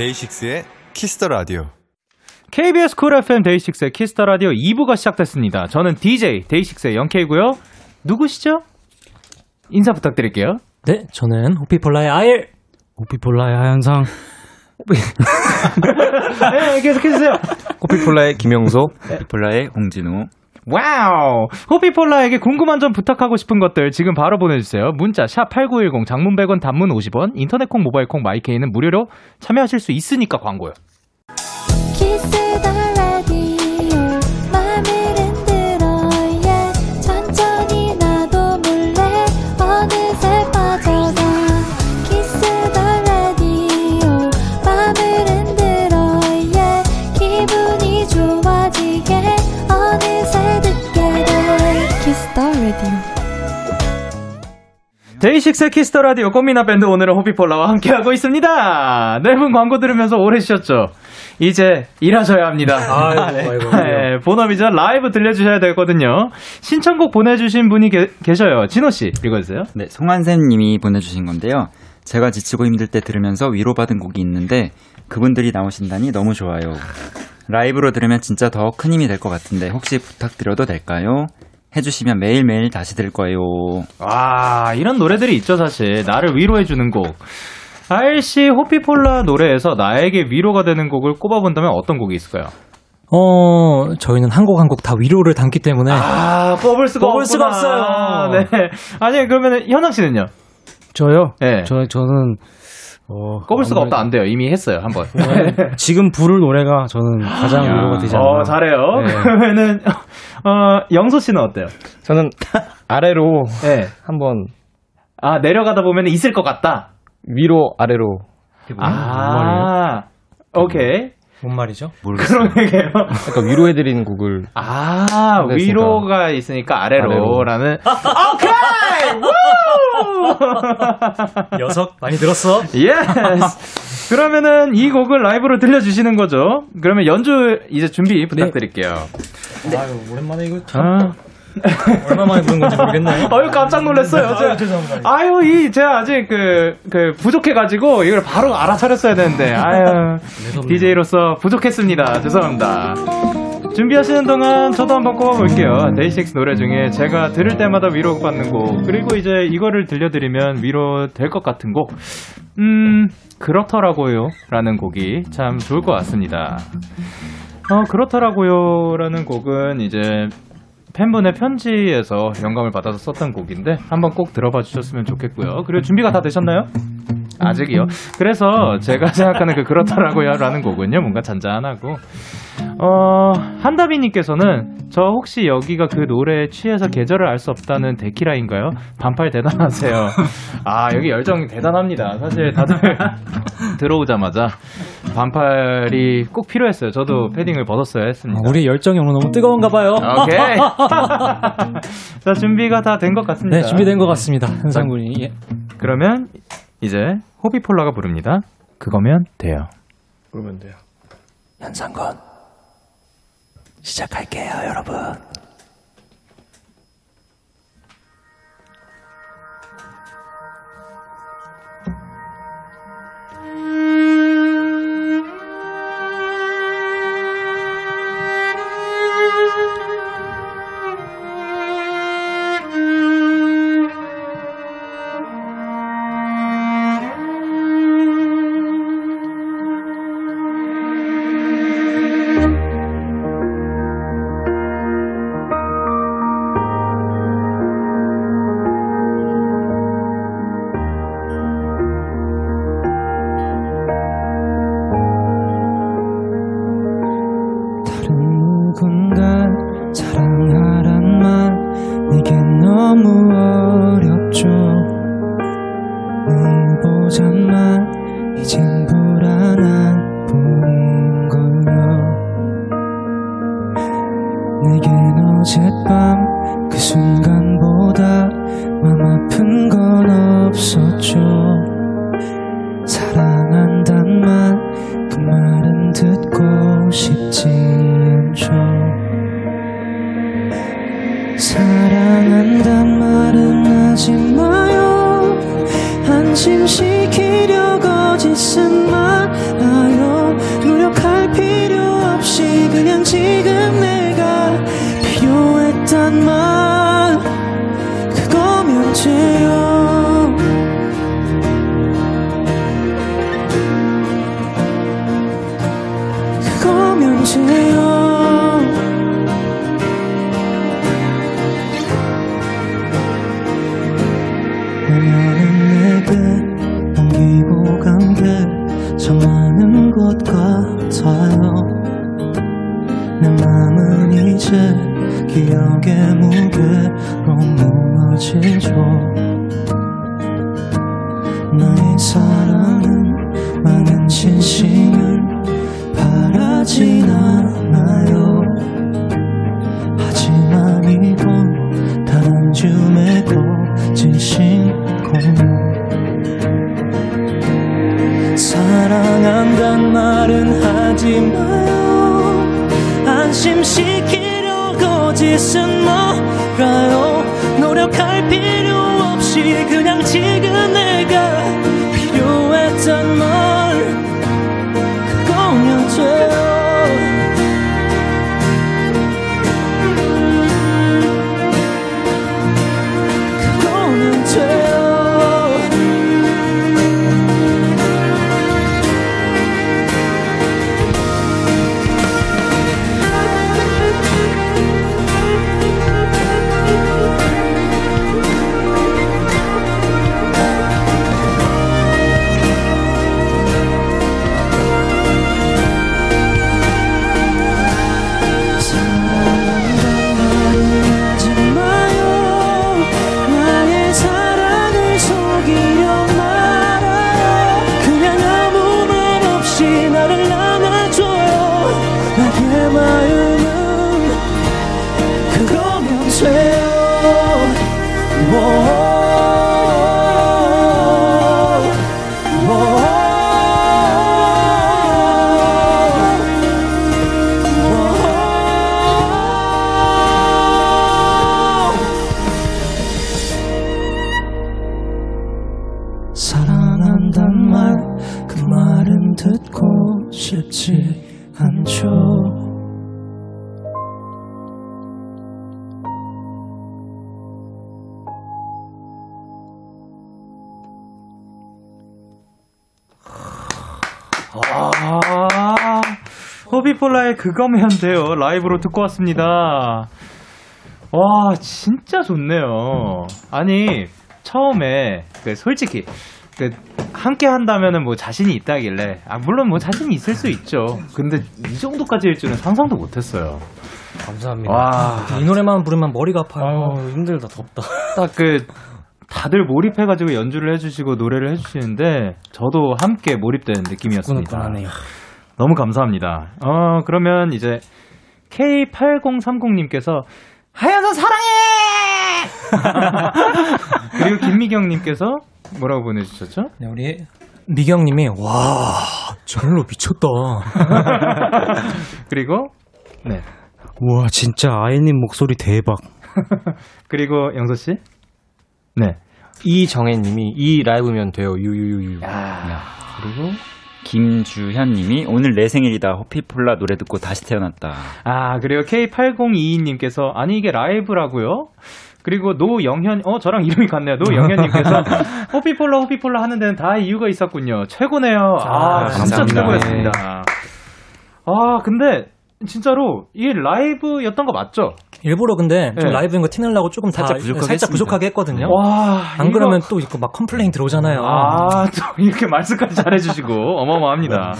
Speaker 13: 데이식스의 키스 더 라디오.
Speaker 2: KBS 쿨 FM 데이식스의 키스 더 라디오 2부가 시작됐습니다. 저는 DJ 데이식스의 영케이고요. 누구시죠? 인사 부탁드릴게요.
Speaker 8: 네, 저는 호피폴라의 아일.
Speaker 9: 호피폴라의 하현상.
Speaker 2: 네, 계속해주세요.
Speaker 11: 호피폴라의 김영소, 호피폴라의 홍진호.
Speaker 2: Wow! 호피폴라에게 궁금한 점 부탁하고 싶은 것들 지금 바로 보내주세요. 문자 샵8910 장문 100원 단문 50원 인터넷 콩 모바일 콩 마이케이는 무료로 참여하실 수 있으니까 광고요.
Speaker 3: 키스 더
Speaker 2: 데이식스의 키스 더 라디오 꽃미남 밴드 오늘은 호피폴라와 함께하고 있습니다. 네 분 광고 들으면서 오래 쉬었죠. 이제 일하셔야 합니다.
Speaker 8: 아이고, 아이고,
Speaker 2: 네, 본업이죠. 라이브 들려주셔야 되거든요. 신청곡 보내주신 분이 계, 계셔요. 진호 씨, 읽어주세요.
Speaker 11: 네, 송한샘 님이 보내주신 건데요. 제가 지치고 힘들 때 들으면서 위로받은 곡이 있는데 그분들이 나오신다니 너무 좋아요. 라이브로 들으면 진짜 더 큰 힘이 될 것 같은데 혹시 부탁드려도 될까요? 해주시면 매일매일 다시 들 거예요.
Speaker 2: 와, 이런 노래들이 있죠, 사실. 나를 위로해주는 곡. RC 호피폴라 노래에서 나에게 위로가 되는 곡을 꼽아본다면 어떤 곡이 있을까요?
Speaker 8: 어, 저희는 한 곡 한 곡 다 위로를 담기 때문에.
Speaker 2: 아, 뽑을 수가
Speaker 8: 뽑을 수가. 없어요.
Speaker 2: 네. 아니, 그러면 현ang 씨는요?
Speaker 8: 저요?
Speaker 2: 네.
Speaker 8: 저, 저는, 어.
Speaker 2: 꼽을 수가 없다, 안 돼요. 이미 했어요, 한 번.
Speaker 8: 네. 지금 부를 노래가 저는 가장 위로가 되지 않나.
Speaker 2: 어, 잘해요.
Speaker 8: 네.
Speaker 2: 그러면은, 어, 영소 씨는 어때요?
Speaker 12: 저는 아래로
Speaker 2: 네.
Speaker 12: 한번
Speaker 2: 아, 내려가다 보면 있을 것 같다.
Speaker 12: 위로 아래로
Speaker 2: 아, 오케이.
Speaker 8: 뭔 말이죠?
Speaker 2: 그런 얘기예요.
Speaker 12: 약간 위로해드리는 곡을
Speaker 2: 아. 위로가 있으니까 아래로라는. 오케이! 우!
Speaker 8: 녀석 많이 들었어?
Speaker 2: Yes! 그러면은 이 곡을 라이브로 들려주시는 거죠? 그러면 연주 이제 준비 부탁드릴게요.
Speaker 8: 아유, 오랜만에 이거 참.
Speaker 2: 아.
Speaker 8: 얼마 만에 부른 건지 모르겠네.
Speaker 2: 아유, 깜짝 놀랐어요.
Speaker 8: 아유,
Speaker 2: 제가.
Speaker 8: 죄송합니다.
Speaker 2: 아유, 이, 제가 아직 그, 그, 부족해가지고, 이걸 바로 알아차렸어야 되는데, 아유, DJ로서 부족했습니다. 죄송합니다. 준비하시는 동안 저도 한번 꼽아볼게요. 데이식스 노래 중에 제가 들을 때마다 위로받는 곡, 그리고 이제 이거를 들려드리면 위로 될 것 같은 곡, 음, 그렇더라고요. 라는 곡이 참 좋을 것 같습니다. 어, 그렇더라고요. 라는 곡은 이제 팬분의 편지에서 영감을 받아서 썼던 곡인데 한번 꼭 들어봐 주셨으면 좋겠고요. 그리고 준비가 다 되셨나요? 아직이요. 그래서 제가 생각하는 그 그렇더라고요 라는 곡은요. 뭔가 잔잔하고 어, 한다비님께서는 저 혹시 여기가 그 노래에 취해서 계절을 알 수 없다는 데키라인가요? 반팔 대단하세요. 아, 여기 열정 대단합니다. 사실 다들 들어오자마자 반팔이 꼭 필요했어요. 저도 패딩을 벗었어야 했습니다.
Speaker 8: 우리 열정이 오늘 너무 뜨거운가 봐요.
Speaker 2: 오케이. 자, 준비가 다 된 것 같습니다.
Speaker 8: 네, 준비된 것 같습니다. 현상군이. 예.
Speaker 2: 그러면 이제 호비폴라가 부릅니다. 그거면 돼요.
Speaker 12: 그러면 돼요.
Speaker 7: 현상군 시작할게요 여러분
Speaker 1: 내겐 어젯밤 그 순간보다 맘 아픈 건 없었죠. 사랑한단 말 그 말은 듣고 싶지 않죠. 사랑한단 말은 하지 마요. 안심시키려 거짓은 그거면 돼요.
Speaker 2: 라이브로 듣고 왔습니다. 와, 진짜 좋네요. 아니, 처음에, 그, 솔직히, 그, 함께 한다면은 뭐 자신이 있다길래, 아, 물론 뭐 자신이 있을 수 있죠. 근데 이 정도까지 일 줄은 상상도 못 했어요.
Speaker 8: 감사합니다.
Speaker 2: 와.
Speaker 8: 이 노래만 부르면 머리가 아파요. 힘들다, 덥다.
Speaker 2: 딱 그, 다들 몰입해가지고 연주를 해주시고 노래를 해주시는데, 저도 함께 몰입된 느낌이었습니다. 너무 감사합니다. 어, 그러면 이제 K8030님께서 하연아 사랑해! 그리고 김미경님께서 뭐라고 보내주셨죠?
Speaker 8: 네, 우리 미경님이 와 절로 미쳤다.
Speaker 2: 그리고 네
Speaker 9: 와 진짜 아이님 목소리 대박.
Speaker 2: 그리고 영서 씨, 네
Speaker 12: 이정혜님이 이 라이브면 돼요. 유유유유.
Speaker 11: 그리고 김주현 님이 오늘 내 생일이다. 호피폴라 노래 듣고 다시 태어났다.
Speaker 2: 아 그리고 K8022 님께서 아니 이게 라이브라고요? 그리고 노영현 어 저랑 이름이 같네요. 노영현님께서 호피폴라 호피폴라 하는 데는 다 이유가 있었군요. 최고네요. 아,
Speaker 12: 아,
Speaker 2: 진짜
Speaker 12: 감사합니다.
Speaker 2: 최고였습니다. 아 근데 진짜로 이게 라이브였던 거 맞죠?
Speaker 8: 일부러 근데 좀
Speaker 2: 네.
Speaker 8: 라이브인 거 티내려고 조금 다
Speaker 11: 살짝 부족하게
Speaker 8: 살짝. 부족하게 했거든요.
Speaker 2: 와
Speaker 8: 안
Speaker 2: 이거-
Speaker 8: 그러면 또 이거 막 complain 들어오잖아요.
Speaker 2: 아, 또 이렇게 말씀까지 잘해주시고 어마어마합니다.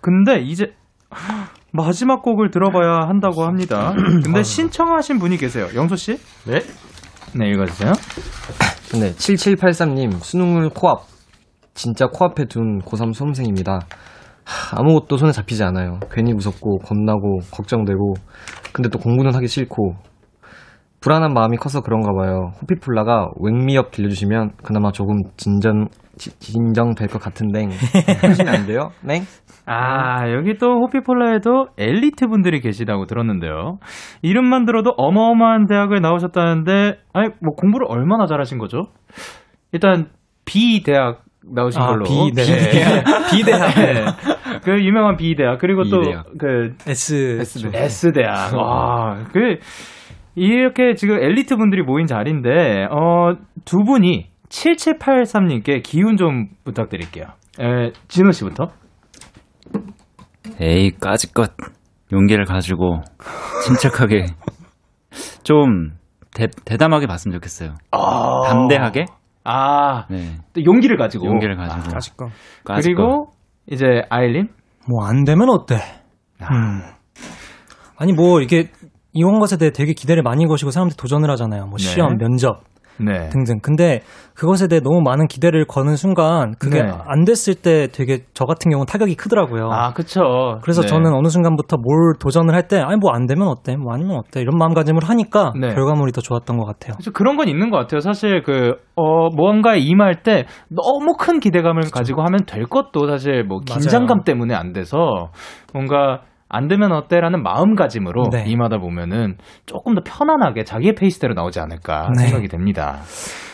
Speaker 2: 근데 이제 마지막 곡을 들어봐야 한다고 합니다. 근데 신청하신 분이 계세요. 영소 씨?
Speaker 12: 네.
Speaker 2: 네, 읽어주세요.
Speaker 12: 네, 7783님, 수능을 코앞. 진짜 코앞에 둔 고3 수험생입니다. 하, 아무것도 손에 잡히지 않아요. 괜히 무섭고, 겁나고, 걱정되고, 근데 또 공부는 하기 싫고, 불안한 마음이 커서 그런가 봐요. 호피폴라가 웽미업 들려주시면 그나마 조금 진전, 지- 진정될 것 같은데, 하시면 안 돼요? 네?
Speaker 2: 아, 여기 또 호피폴라에도 엘리트 분들이 계시다고 들었는데요. 이름만 들어도 어마어마한 대학을 나오셨다는데, 아니, 뭐 공부를 얼마나 잘하신 거죠? 일단, B 대학 나오신
Speaker 8: 아,
Speaker 2: 걸로.
Speaker 8: B, 네.
Speaker 2: B 대학. 네. 그 유명한 B 대학. 그리고 또. 그,
Speaker 8: S
Speaker 2: S 대학. 와, 그 이렇게 지금 엘리트 분들이 모인 자리인데 어, 두 분이 7783님께 기운 좀 부탁드릴게요. 에, 진호 씨부터.
Speaker 11: 에이, 까짓것 용기를 가지고 침착하게 좀 대, 대담하게 봤으면 좋겠어요. 담대하게?
Speaker 2: 아,
Speaker 11: 네.
Speaker 2: 또 용기를 가지고.
Speaker 11: 용기를 가지고.
Speaker 8: 까짓거.
Speaker 11: 까짓것.
Speaker 2: 그리고 이제 아일린.
Speaker 8: 뭐 안 되면 어때? 음. 아니 뭐 이게 이원 것에 대해 되게 기대를 많이 거시고 사람들이 도전을 하잖아요. 뭐
Speaker 2: 네.
Speaker 8: 시험, 면접
Speaker 2: 네.
Speaker 8: 등등. 근데 그것에 대해 너무 많은 기대를 거는 순간 그게
Speaker 2: 네.
Speaker 8: 안 됐을 때 되게 저 같은 경우는 타격이 크더라고요.
Speaker 2: 아, 그쵸.
Speaker 8: 그래서
Speaker 2: 네.
Speaker 8: 저는 어느 순간부터 뭘 도전을 할 때 아니 뭐 안 되면 어때? 뭐 아니면 어때? 이런 마음가짐을 하니까
Speaker 2: 네.
Speaker 8: 결과물이 더 좋았던 것 같아요.
Speaker 2: 그래서 그런 건 있는 것 같아요. 사실 그, 어, 무언가에 임할 때 너무 큰 기대감을 가지고 하면 될 것도 사실 뭐
Speaker 8: 맞아요.
Speaker 2: 긴장감 때문에 안 돼서 뭔가 안 되면 어때라는 마음가짐으로
Speaker 8: 네.
Speaker 2: 임하다 보면은 조금 더 편안하게 자기의 페이스대로 나오지 않을까
Speaker 8: 네.
Speaker 2: 생각이 됩니다.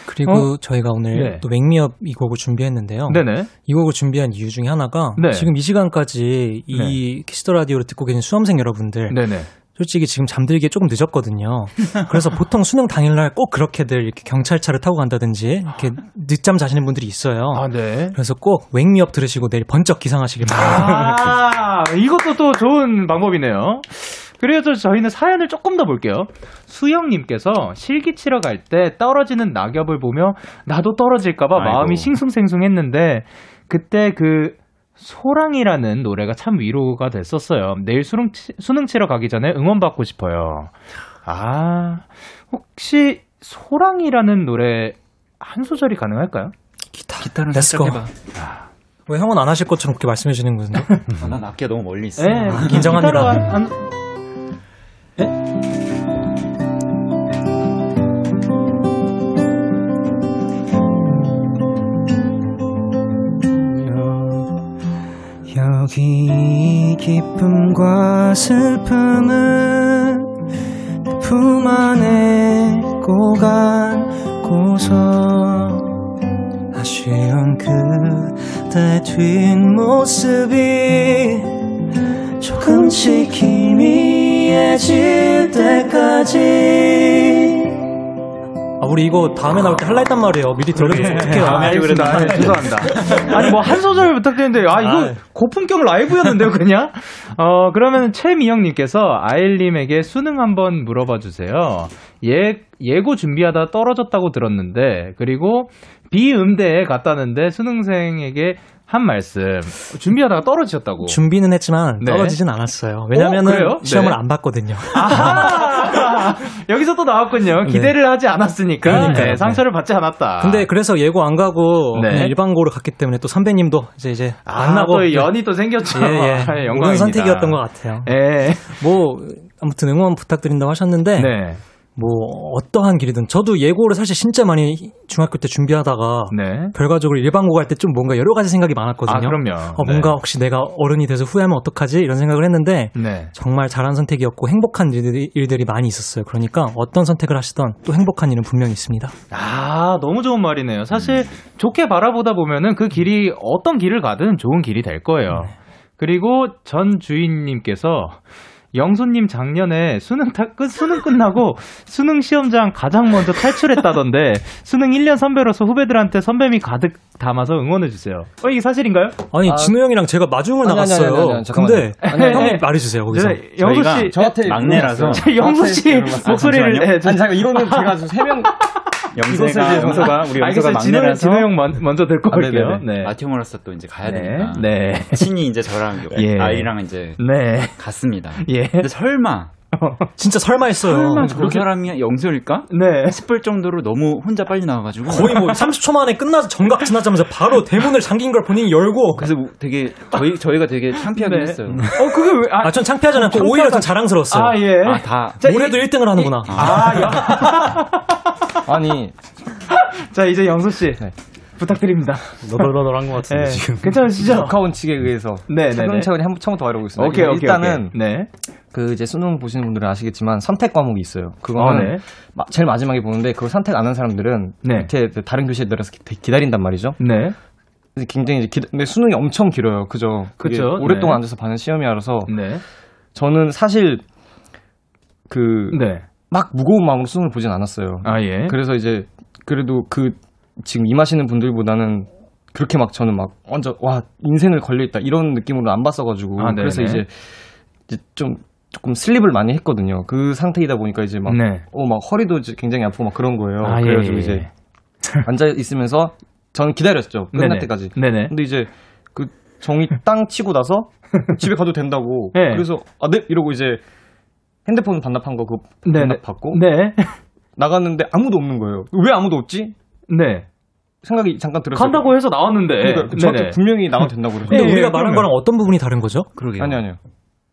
Speaker 8: 그리고 저희가 오늘
Speaker 2: 네.
Speaker 8: 또 Wake Me Up 이 곡을 준비했는데요.
Speaker 2: 네네.
Speaker 8: 이 곡을 준비한 이유 중에 하나가
Speaker 2: 네.
Speaker 8: 지금 이 시간까지 이 키스 더 라디오를 듣고 계신 수험생 여러분들
Speaker 2: 네네.
Speaker 8: 솔직히 지금 잠들기에 조금 늦었거든요. 그래서 보통 수능 당일날 꼭 그렇게들 이렇게 경찰차를 타고 간다든지 이렇게 늦잠 자시는 분들이 있어요.
Speaker 2: 아, 네.
Speaker 8: 그래서 꼭 Wake Me Up 들으시고 내일 번쩍 기상하시길 바랍니다.
Speaker 2: 아, 이것도 또 좋은 방법이네요. 그래서 저희는 사연을 조금 더 볼게요. 수영님께서 실기 치러 갈 때 떨어지는 낙엽을 보며 나도 떨어질까봐. 마음이 싱숭생숭했는데 그때 그 소랑이라는 노래가 참 위로가 됐었어요. 내일 수능, 치- 수능 치러 가기 전에 응원받고 싶어요. 아, 혹시 소랑이라는 노래 한 소절이 가능할까요?
Speaker 11: 기타는
Speaker 8: Let's
Speaker 11: 살짝. 해봐.
Speaker 8: 왜 형은 안 하실 것처럼 그렇게 말씀해 주시는 건데?
Speaker 11: 아, 난 악기가 너무 멀리 있어.
Speaker 2: 네. 기타로 한- 한-
Speaker 1: 여기 기쁨과 슬픔을 품 안에 꼬간고서 아쉬운 그 대 뒷모습이 조금씩 희미해질 때까지
Speaker 8: 아, 우리 이거 다음에 나올 때 할라 했단 말이에요. 미리 들어주면 어떡해요.
Speaker 2: 아, 알겠습니다. 아, 죄송합니다. 아니 뭐 한 소절 부탁드리는데 아 이거
Speaker 8: 아.
Speaker 2: 고품격 라이브였는데요 그냥. 어 그러면 최미영님께서 아일님에게 수능 한번 물어봐 주세요. 예 예고 준비하다 떨어졌다고 들었는데 그리고 비음대에 갔다는데 수능생에게 한 말씀 준비하다가 떨어지셨다고.
Speaker 8: 준비는 했지만
Speaker 2: 네.
Speaker 8: 떨어지진 않았어요.
Speaker 2: 어,
Speaker 8: 왜냐면은
Speaker 2: 그래요?
Speaker 8: 시험을
Speaker 2: 네.
Speaker 8: 안 봤거든요.
Speaker 2: 아하! 여기서 또 나왔군요. 기대를 하지 않았으니까
Speaker 8: 그러니까요.
Speaker 2: 네, 상처를 받지 않았다.
Speaker 8: 근데 그래서 예고 안 가고
Speaker 2: 네.
Speaker 8: 일반고를 갔기 때문에 또 선배님도 이제 이제
Speaker 2: 아,
Speaker 8: 만나고
Speaker 2: 또 연이 또 생겼죠.
Speaker 8: 예, 예.
Speaker 2: 아.
Speaker 8: 옳은 선택이었던 것 같아요.
Speaker 2: 예.
Speaker 8: 뭐 아무튼 응원 부탁드린다고 하셨는데
Speaker 2: 네.
Speaker 8: 뭐 어떠한 길이든 저도 예고를 사실 진짜 많이 중학교 때 준비하다가
Speaker 2: 네.
Speaker 8: 결과적으로 일반고 갈 때 좀 뭔가 여러 가지 생각이 많았거든요.
Speaker 2: 아, 그럼요.
Speaker 8: 어, 뭔가 혹시 내가 어른이 돼서 후회하면 어떡하지 이런 생각을 했는데
Speaker 2: 네.
Speaker 8: 정말 잘한 선택이었고 행복한 일들이, 일들이 많이 있었어요. 그러니까 어떤 선택을 하시던 또 행복한 일은 분명히 있습니다.
Speaker 2: 아, 너무 좋은 말이네요. 사실 좋게 바라보다 보면은 그 길이 어떤 길을 가든 좋은 길이 될 거예요. 그리고 전 주인님께서 영수님 작년에 수능 타, 끝, 수능 끝나고 수능 시험장 가장 먼저 탈출했다던데 수능 1년 선배로서 후배들한테 선배미 가득 담아서 응원해주세요. 어, 이게 사실인가요?
Speaker 8: 아니 진호 형이랑 제가 마중을
Speaker 12: 아니,
Speaker 8: 나갔어요.
Speaker 12: 아니, 아니, 아니.
Speaker 8: 근데
Speaker 12: 아니, 아니,
Speaker 8: 형이. 말해주세요 거기서.
Speaker 2: 네, 영수 씨,
Speaker 12: 저한테
Speaker 11: 막내라서.
Speaker 2: 저 영수 씨 목소리를 네, 저-
Speaker 12: 아니 잠깐 이거는 제가 세명
Speaker 11: 영세가 영서가 우리 영서가 막내라서
Speaker 2: 진호 형 먼, 먼저 듣고
Speaker 12: 아,
Speaker 2: 올게요.
Speaker 12: 네네네.
Speaker 2: 네.
Speaker 11: 마티오모로서 또 이제 가야
Speaker 2: 네.
Speaker 11: 되니까
Speaker 2: 네.
Speaker 11: 친히 이제 저랑
Speaker 2: 예.
Speaker 11: 아이랑 이제
Speaker 2: 네.
Speaker 11: 갔습니다.
Speaker 2: 예.
Speaker 11: 근데 설마
Speaker 8: 진짜 설마 했어요.
Speaker 11: 설마 저 사람이 영수일까
Speaker 2: 네.
Speaker 11: 싶을 정도로 너무 혼자 빨리 나와가지고
Speaker 8: 거의 뭐 30초 만에 끝나서 정각 지나자마자 바로 대문을 잠긴 걸 본인이 열고
Speaker 11: 그래서 뭐 되게 저희 저희가 되게 창피하긴
Speaker 2: 네.
Speaker 11: 했어요.
Speaker 2: 어, 그게 왜, 아,
Speaker 8: 아, 전 창피하지 않고 오히려 좀 자랑스러웠어요.
Speaker 2: 아, 예.
Speaker 11: 아다
Speaker 2: 자,
Speaker 8: 올해도 1등을 하는구나.
Speaker 2: 아, 야.
Speaker 12: 아니
Speaker 2: 자, 이제 영수 씨. 부탁드립니다.
Speaker 9: 너덜너덜한 것 같은데
Speaker 2: 네.
Speaker 9: 지금.
Speaker 2: 괜찮으시죠?
Speaker 12: 역하원 측에 의해서
Speaker 2: 네, 네, 네.
Speaker 12: 차근차근히 한 처음부터 말하고 있습니다.
Speaker 2: 오케이, 오케이,
Speaker 12: 일단은
Speaker 2: 오케이. 네.
Speaker 12: 그 이제 수능 보시는 분들은 아시겠지만 선택 과목이 있어요.
Speaker 2: 아,
Speaker 12: 그거는
Speaker 2: 네.
Speaker 12: 마- 제일 마지막에 보는데 그걸 선택 안 한 사람들은
Speaker 2: 네.
Speaker 12: 밑에 다른 교시에 들어서 기, 기다린단 말이죠.
Speaker 2: 네.
Speaker 12: 굉장히 이제 기, 근데 수능이 엄청 길어요. 그죠? 그게
Speaker 2: 그쵸,
Speaker 12: 오랫동안
Speaker 2: 네.
Speaker 12: 앉아서 받는 시험이라서
Speaker 2: 네.
Speaker 12: 저는 사실 그 막
Speaker 2: 네.
Speaker 12: 무거운 마음으로 수능을 보진 않았어요.
Speaker 2: 아, 예.
Speaker 12: 그래서 이제 그래도 그 지금 임하시는 분들보다는 그렇게 막 저는 막 완전 와 인생을 걸려 있다 이런 느낌으로 안 봤어가지고
Speaker 2: 아.
Speaker 12: 그래서 이제 이제 좀 조금 슬립을 많이 했거든요. 그 상태이다 보니까 이제 막
Speaker 2: 네.
Speaker 12: 어, 막 허리도 굉장히 아프고 막 그런 거예요.
Speaker 2: 아, 예,
Speaker 12: 그래가지고
Speaker 2: 예,
Speaker 12: 이제
Speaker 2: 예.
Speaker 12: 앉아 있으면서 저는 기다렸죠. 끝날
Speaker 2: 네네.
Speaker 12: 때까지.
Speaker 2: 네네.
Speaker 12: 근데 이제 그 정이 땅 치고 나서 집에 가도 된다고.
Speaker 2: 네.
Speaker 12: 그래서 아 네 이러고 이제 핸드폰 반납한 거 그거
Speaker 2: 네네.
Speaker 12: 반납 받고
Speaker 2: 네.
Speaker 12: 나갔는데 아무도 없는 거예요. 왜 아무도 없지?
Speaker 2: 네.
Speaker 12: 생각이 잠깐 들었어요.
Speaker 2: 간다고 해서 나왔는데.
Speaker 12: 그러니까 저한테
Speaker 2: 네네.
Speaker 12: 분명히 나가도 된다고 그러죠.
Speaker 8: 근데
Speaker 2: 예,
Speaker 8: 우리가
Speaker 2: 예,
Speaker 8: 말한. 거랑 어떤 부분이 다른 거죠?
Speaker 11: 그러게요.
Speaker 12: 아니 아니요.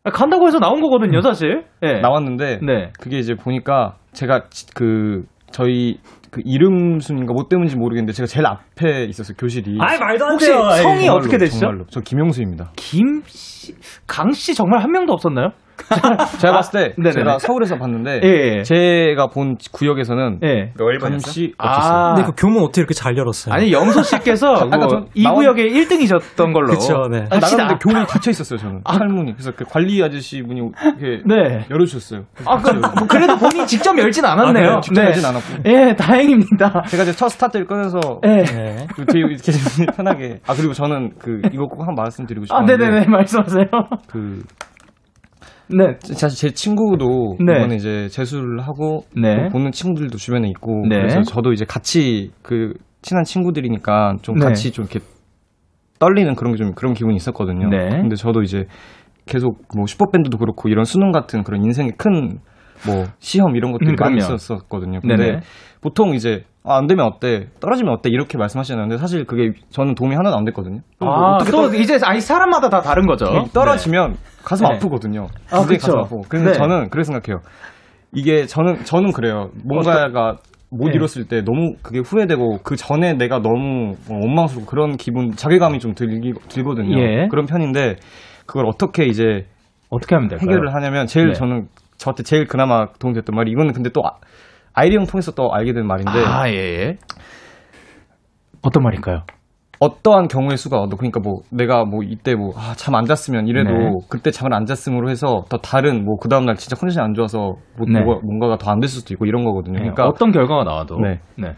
Speaker 2: 아, 간다고 해서 나온 거거든요, 사실. 예.
Speaker 12: 나왔는데
Speaker 2: 네.
Speaker 12: 그게 이제 보니까 제가 지- 그 저희 그 이름 순인가 뭐 때문인지 모르겠는데 제가 제일 앞에 있었어요 교실이.
Speaker 8: 아이 말도 안
Speaker 2: 혹시
Speaker 8: 돼요.
Speaker 2: 성이
Speaker 12: 정말로,
Speaker 2: 어떻게 되시죠?
Speaker 12: 정말로. 저 김용수입니다.
Speaker 2: 김 씨, 강 씨 정말 한 명도 없었나요?
Speaker 12: 제가 봤을 때
Speaker 2: 네네네.
Speaker 12: 제가 서울에서 봤는데
Speaker 2: 예, 예.
Speaker 12: 제가 본 구역에서는
Speaker 2: 예.
Speaker 11: 몇
Speaker 12: 감시
Speaker 2: 아.
Speaker 12: 없었어요.
Speaker 8: 근데 그 교문 어떻게 이렇게 잘 열었어요?
Speaker 2: 아니, 영소 씨께서
Speaker 12: 아까
Speaker 2: 뭐전이
Speaker 12: 나온-
Speaker 2: 구역의 1등이셨던 걸로.
Speaker 8: 그쵸, 네.
Speaker 12: 아니,
Speaker 2: 합시다.
Speaker 12: 나갔는데 교문이 닫혀 있었어요 저는 탈문이. 그래서 그 관리 아저씨 분이 이렇게
Speaker 2: 네.
Speaker 12: 열어주셨어요.
Speaker 2: 아, 그, 뭐 그래도 본인이 직접 열진 않았네요.
Speaker 12: 아, 그래요? 직접 열진 않았고.
Speaker 2: 예, 다행입니다.
Speaker 12: 제가 이제 첫 스타트를 꺼내서
Speaker 2: 예.
Speaker 8: 네.
Speaker 12: 그 뒤에 이렇게 편하게 아 그리고 저는 그 이거 꼭 한 말씀드리고
Speaker 2: 아,
Speaker 12: 싶었는데
Speaker 2: 네네네, 말씀하세요.
Speaker 12: 그
Speaker 2: 네.
Speaker 12: 사실 제 친구도
Speaker 2: 네.
Speaker 12: 이번에 이제 재수를 하고
Speaker 2: 네.
Speaker 12: 또 보는 친구들도 주변에 있고
Speaker 2: 네.
Speaker 12: 그래서 저도 이제 같이 그 친한 친구들이니까 좀
Speaker 2: 네.
Speaker 12: 같이 좀 이렇게 떨리는 그런 게 좀 그런 기분이 있었거든요.
Speaker 2: 네.
Speaker 12: 근데 저도 이제 계속 뭐 슈퍼밴드도 그렇고 이런 수능 같은 그런 인생의 큰 뭐 시험 이런 것들이
Speaker 2: 음,
Speaker 12: 많이. 있었었거든요. 근데. 보통 이제 아, 안 되면 어때? 떨어지면 어때? 이렇게 말씀하시는데 사실 그게 저는 도움이 하나도 안 됐거든요. 뭐
Speaker 2: 아, 또 이제 아니 사람마다 다 다른 거죠.
Speaker 12: 이 떨어지면 가슴
Speaker 2: 네.
Speaker 12: 아프거든요.
Speaker 2: 아,
Speaker 12: 굉장히
Speaker 2: 그쵸.
Speaker 12: 가슴 아프고. 그래서
Speaker 2: 네.
Speaker 12: 저는 그렇게 생각해요. 이게 저는 저는 그래요. 뭔가가 못
Speaker 2: 네.
Speaker 12: 이뤘을 때 너무 그게 후회되고 그 전에 내가 너무 어, 원망스럽고 그런 기분 자괴감이 좀 들기, 들거든요.
Speaker 2: 예.
Speaker 12: 그런 편인데 그걸 어떻게 이제
Speaker 2: 어떻게 하면 될까요?
Speaker 12: 해결을 하냐면 제일
Speaker 2: 네.
Speaker 12: 저는 저한테 제일 그나마 도움됐던 말이 이거는 근데 또 아- 아이리 형 통해서 또 알게 된 말인데
Speaker 2: 아, 예, 예. 어떤 말일까요?
Speaker 12: 어떠한 경우의 수가 너 그러니까 뭐 내가 뭐 이때 뭐잠안 잤으면 이래도
Speaker 2: 네.
Speaker 12: 그때 잠을 안 잤음으로 해서 더 다른 뭐 그 다음 날 진짜 컨디션이 안 좋아서 뭐
Speaker 2: 네.
Speaker 12: 뭐가, 뭔가가 더 안 됐을 수도 있고 이런 거거든요. 그러니까
Speaker 2: 어떤 결과가 나와도.
Speaker 12: 네.
Speaker 2: 네.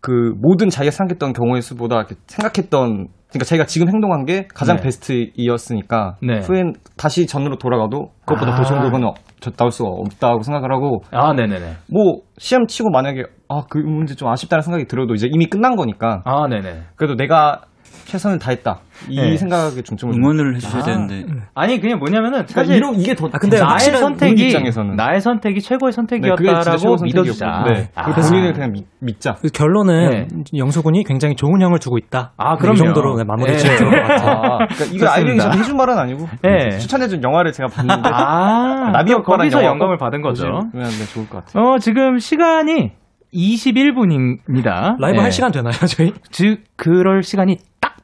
Speaker 12: 그 모든 자기가 생각했던 경우의 수보다 생각했던 그러니까 자기가 지금 행동한 게 가장
Speaker 2: 네.
Speaker 12: 베스트이었으니까
Speaker 2: 네.
Speaker 12: 후엔 다시 전으로 돌아가도 그것보다
Speaker 2: 아.
Speaker 12: 더 좋은 결과는 저- 나올 수가 없다고 생각을 하고
Speaker 2: 아, 네네네.
Speaker 12: 뭐 시험 치고 만약에 아 그 문제 좀 아쉽다는 생각이 들어도 이제 이미 끝난 거니까
Speaker 2: 아, 네네.
Speaker 12: 그래도 내가 최선을 다했다 이
Speaker 2: 네.
Speaker 12: 생각에 중점을
Speaker 11: 응원을
Speaker 12: 좀-
Speaker 11: 해주셔야
Speaker 2: 아.
Speaker 11: 되는데.
Speaker 2: 아니 그냥 뭐냐면은
Speaker 12: 그러니까
Speaker 2: 사실
Speaker 12: 이런 이게 더
Speaker 8: 아, 근데
Speaker 2: 나의 선택이
Speaker 12: 입장에서는
Speaker 2: 나의 선택이 최고의
Speaker 12: 네,
Speaker 2: 선택이었다라고
Speaker 12: 최고
Speaker 2: 믿어주자.
Speaker 12: 선택이었고, 네.
Speaker 2: 아.
Speaker 12: 그 본인을 그냥 믿, 믿자.
Speaker 8: 그 결론은
Speaker 2: 네.
Speaker 8: 영수군이 굉장히 좋은 형을 주고 있다.
Speaker 2: 아,
Speaker 8: 이
Speaker 2: 그럼요.
Speaker 8: 정도로 네, 마무리
Speaker 2: 네.
Speaker 8: 지어야 될 것 같아요.
Speaker 12: 아, 그러니까 이거 아이디어 저도 해준 말은 아니고
Speaker 2: 네.
Speaker 12: 추천해준 영화를 제가 봤는데
Speaker 2: 아,
Speaker 12: 나비
Speaker 2: 또
Speaker 12: 효과라는
Speaker 2: 거기서
Speaker 12: 영화
Speaker 2: 영감을
Speaker 12: 꼭
Speaker 2: 받은 거죠.
Speaker 12: 보시면 네, 좋을 것 같아요.
Speaker 2: 어, 지금 시간이 21분입니다.
Speaker 8: 라이브 할 시간 되나요, 저희?
Speaker 2: 즉, 그럴 시간이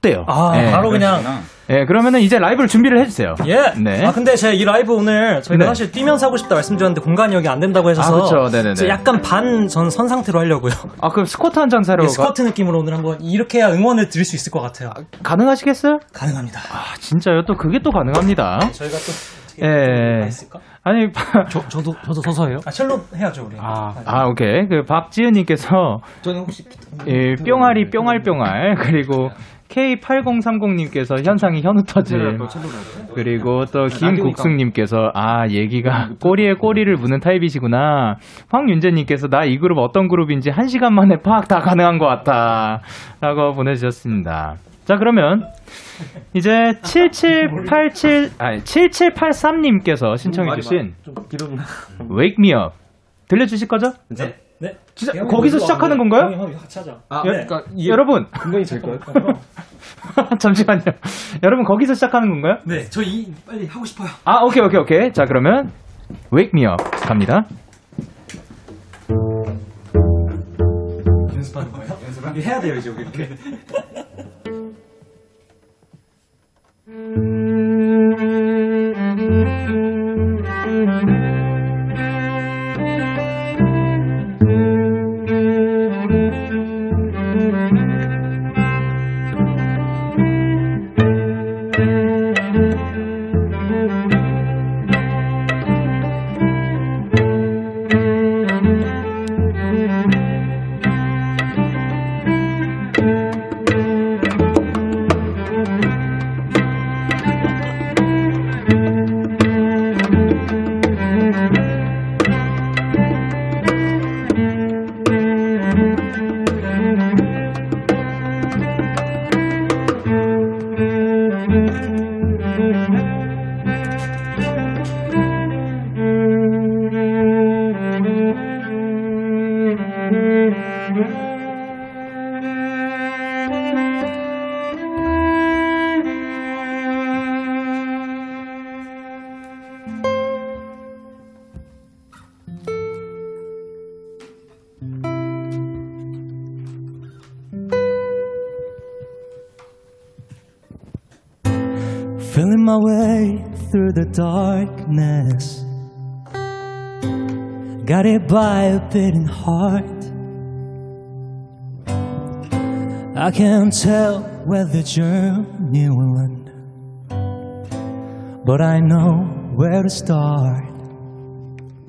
Speaker 2: 딱 돼요.
Speaker 8: 아,
Speaker 2: 네.
Speaker 8: 바로 그냥.
Speaker 2: 예, 그러면은 이제 라이브를 준비를 해주세요.
Speaker 8: 예.
Speaker 2: 네.
Speaker 8: 아 근데 제가 이 라이브 오늘 저희가
Speaker 2: 네.
Speaker 8: 사실 뛰면서 하고 싶다 말씀드렸는데 공간이 여기 안 된다고 해서
Speaker 2: 아. 네네네.
Speaker 8: 제가 약간 반 전 선 상태로 하려고요.
Speaker 2: 아, 그럼 스쿼트 한 장사로
Speaker 8: 예, 스쿼트 느낌으로 오늘 한번 이렇게 해야 응원을 드릴 수 있을 것 같아요.
Speaker 2: 가능하시겠어요?
Speaker 8: 가능합니다.
Speaker 2: 아, 진짜요? 또 그게 또 가능합니다.
Speaker 8: 저희가 또
Speaker 2: 예.
Speaker 8: 있을까?
Speaker 2: 아니,
Speaker 8: 저, 저도 저도 서서 해요. 아 첼로 해야죠 우리. 아,
Speaker 2: 아, 오케이. 그 박지은님께서
Speaker 8: 저는 혹시
Speaker 2: 예, 뿅알이 뿅알뿅알 그리고 K8030님께서 현상이 현우 터짐 그리고 또 김국승님께서 아 얘기가 꼬리에 꼬리를 무는 타입이시구나. 황윤재님께서 나 이 그룹 어떤 그룹인지 한 시간 만에 파악 다 가능한 것 같다 라고 보내주셨습니다. 자 그러면 이제 7787 아니 7783님께서 신청해주신 Wake Me Up 들려주실 거죠?
Speaker 8: 네. 네.
Speaker 2: 진짜 거기서 시작하는 건가요?
Speaker 8: 형이 하자.
Speaker 12: 아,
Speaker 2: 여-
Speaker 12: 그러니까 이게
Speaker 2: 여러분
Speaker 12: 금방이 될 거예요.
Speaker 2: 잠시만요. 여러분 거기서 시작하는 건가요?
Speaker 8: 네, 저 이 빨리 하고 싶어요.
Speaker 2: 아 오케이 오케이 오케이. 자 그러면 Wake Me Up 갑니다.
Speaker 8: 연습하는 거예요? 연습 해야 돼요 이제 우리 이렇게.
Speaker 1: my way through the darkness. Guided by a beating heart. I can't tell where the journey will end. But I know where to start.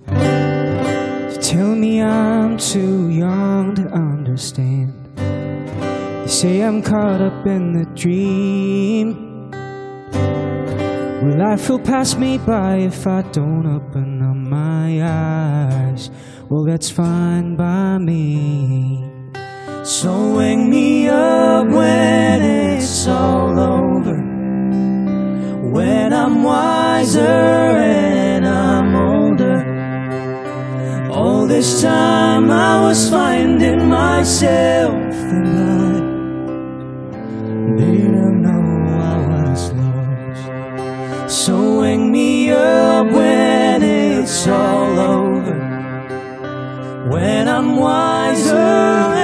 Speaker 1: You tell me I'm too young to understand. You say I'm caught up in the dream. Life will pass me by if I don't open up my eyes? Well, that's fine by me. So wake me up when it's all over. When I'm wiser and I'm older. All this time I was finding myself and I all over. When I'm wiser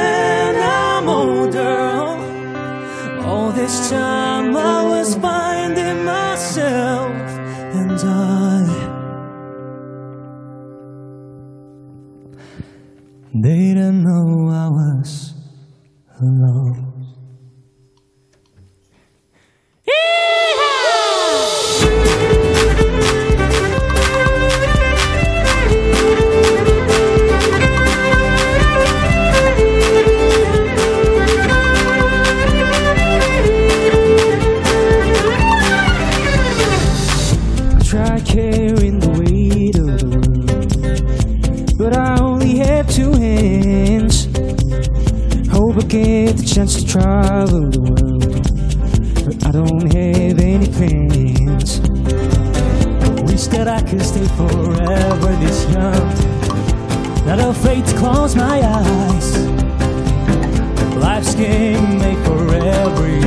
Speaker 1: get the chance to travel the world, but I don't have any plans. Wish that I could stay forever this young. Not afraid to close my eyes. Life's game made for everyone.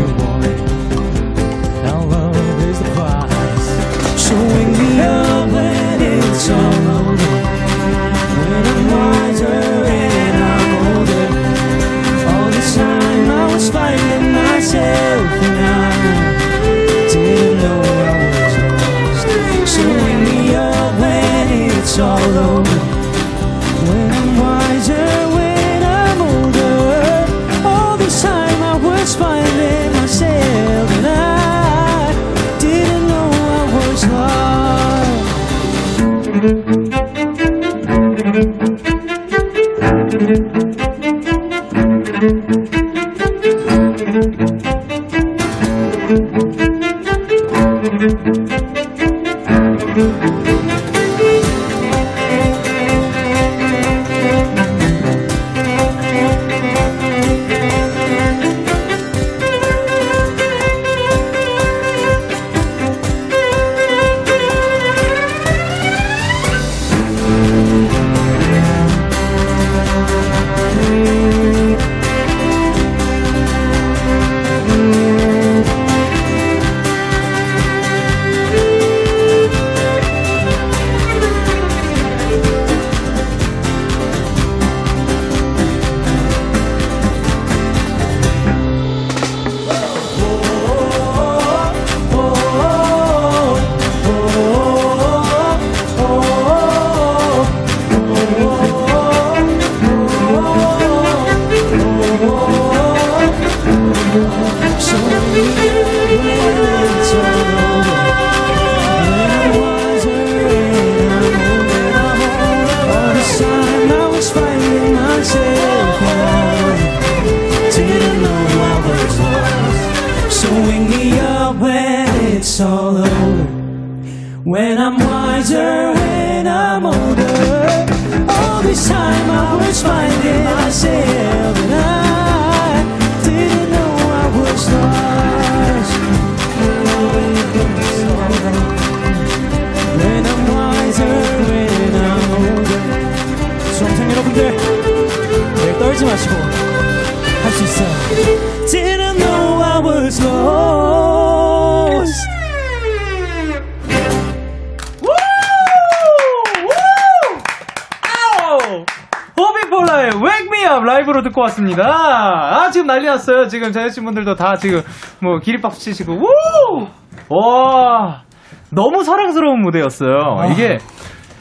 Speaker 2: 왔습니다. 아, 지금 난리 났어요. 지금 자녀친분들도 다 지금 뭐 기립박수 치시고, 우! 와, 너무 사랑스러운 무대였어요. 이게,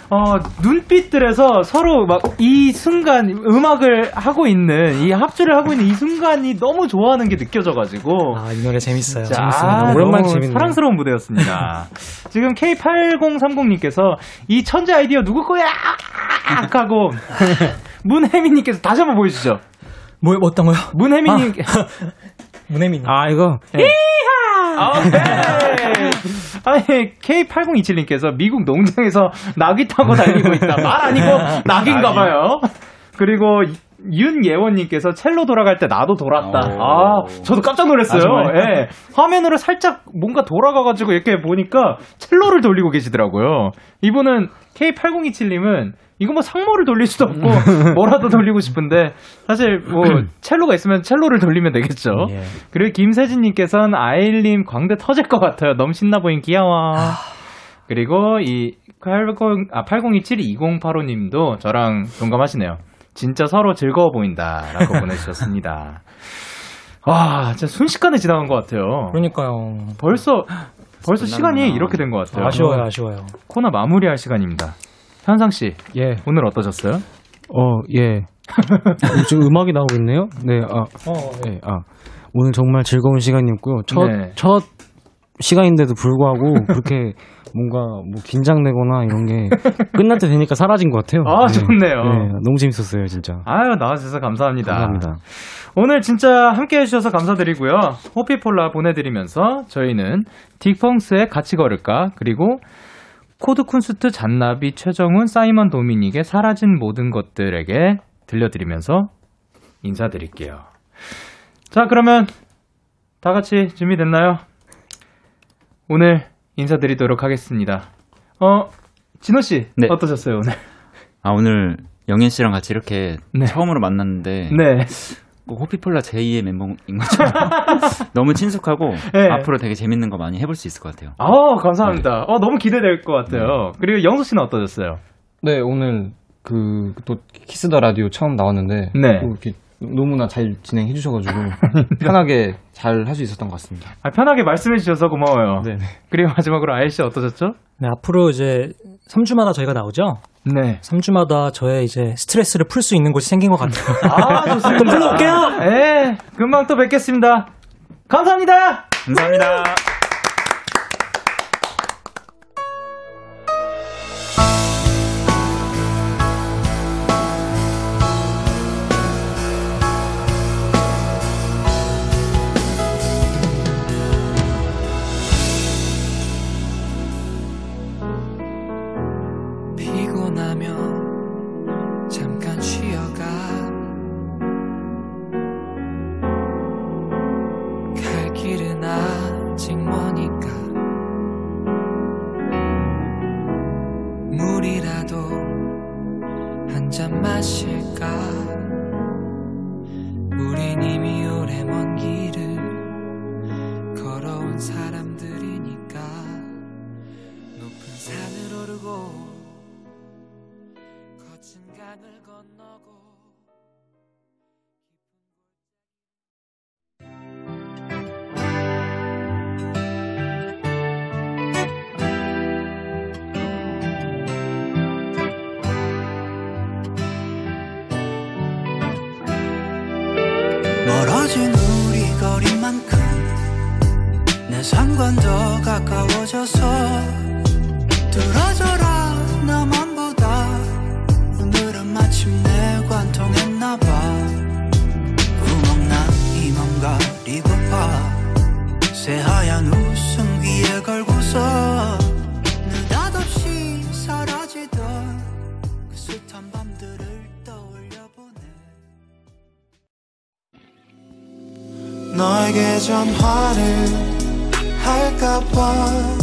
Speaker 2: 어, 눈빛들에서 서로 막 이 순간 음악을 하고 있는, 이 합주를 하고 있는 이 순간이 너무 좋아하는 게 느껴져가지고.
Speaker 8: 아, 이 노래 재밌어요.
Speaker 2: 자,
Speaker 8: 재밌어요.
Speaker 2: 아,
Speaker 8: 오랜만에 재밌네요.
Speaker 2: 사랑스러운 무대였습니다. 지금 K8030님께서 이 천재 아이디어 누구 거야? 하고 문혜민님께서 다시 한번 보여주시죠.
Speaker 8: 뭐 어떤 거요?
Speaker 2: 문혜민님.
Speaker 8: 문혜민.
Speaker 9: 아 이거
Speaker 2: 이하! 오케이. 아니 K8027님께서 미국 농장에서 낙이 타고 달리고 있다. 말 아니고 낙인가 봐요. 그리고 윤예원님께서 첼로 돌아갈 때 나도 돌았다. 아, 저도 깜짝 놀랐어요.
Speaker 9: 아?
Speaker 2: 예. 화면으로 살짝 뭔가 돌아가가지고 이렇게 보니까 첼로를 돌리고 계시더라고요. 이분은 K8027님은 이거 뭐 상모를 돌릴 수도 없고 뭐라도 돌리고 싶은데 사실 뭐 첼로가 있으면 첼로를 돌리면 되겠죠.
Speaker 8: 예.
Speaker 2: 그리고 김세진님께서는 아일님 광대 터질 것 같아요. 너무 신나 보인 귀여워. 그리고 이 80, 아, 8027-2085님도 저랑 동감하시네요. 진짜 서로 즐거워 보인다라고 보내주셨습니다. 와, 진짜 순식간에 지나간 것 같아요.
Speaker 8: 그러니까요.
Speaker 2: 벌써 벌써. 시간이 이렇게 된 것 같아요.
Speaker 8: 아쉬워요, 아쉬워요.
Speaker 2: 코너 마무리할 시간입니다. 현상 씨,
Speaker 9: 예.
Speaker 2: 오늘 어떠셨어요?
Speaker 9: 어, 예. 지금 음악이 나오고 있네요? 네, 아. 예, 아. 오늘 정말 즐거운 시간이었고요. 첫,
Speaker 2: 네.
Speaker 9: 첫 시간인데도 불구하고 그렇게 뭔가 뭐 긴장되거나 이런 게 끝날 때 되니까 사라진 것 같아요.
Speaker 2: 아, 좋네요.
Speaker 9: 네, 너무 재밌었어요, 진짜.
Speaker 2: 아유, 나와주셔서 감사합니다.
Speaker 9: 감사합니다.
Speaker 2: 오늘 진짜 함께 해주셔서 감사드리고요. 호피폴라 보내드리면서 저희는 딕펑스의 같이 걸을까, 그리고 코드 쿤스트 잔나비 최정훈 사이먼 도미닉의 사라진 모든 것들에게 들려드리면서 인사드릴게요. 자, 그러면 다 같이 준비됐나요? 오늘 인사드리도록 하겠습니다. 어, 진호 씨
Speaker 14: 네.
Speaker 2: 어떠셨어요 오늘?
Speaker 14: 아, 오늘 영현 씨랑 같이 이렇게
Speaker 2: 네.
Speaker 14: 처음으로 만났는데.
Speaker 2: 네.
Speaker 14: 뭐 호피폴라 제2의 멤버인 것처럼 너무 친숙하고
Speaker 2: 네.
Speaker 14: 앞으로 되게 재밌는 거 많이 해볼 수 있을 것 같아요.
Speaker 2: 아, 감사합니다. 어, 너무 기대될 것 같아요. 그리고 영수 씨는 어떠셨어요?
Speaker 12: 네, 오늘 그 또 키스 더 라디오 처음 나왔는데
Speaker 2: 네.
Speaker 12: 또 이렇게 너무나 잘 진행해 주셔가지고 편하게 잘 할 수 있었던 것 같습니다.
Speaker 2: 아, 편하게 말씀해 주셔서 고마워요.
Speaker 12: 네.
Speaker 2: 그리고 마지막으로 아이 씨 어떠셨죠?
Speaker 8: 네, 앞으로 이제 3주마다 저희가 나오죠?
Speaker 2: 네.
Speaker 8: 3주마다 저의 이제 스트레스를 풀 수 있는 곳이 생긴 것 같아요.
Speaker 2: 아, 좋습니다.
Speaker 8: 좀 불러올게요!
Speaker 2: 네, 금방 또 뵙겠습니다. 감사합니다!
Speaker 14: 감사합니다.
Speaker 15: 들어줘라 나만 보다. 오늘은 마침내 관통했나봐. 구멍 난이 맘 가리고파. 새하얀 웃음 귀에 걸고서 느닷없이 사라지던 그 숱한 밤들을 떠올려보네
Speaker 16: 너에게 전화를 할까봐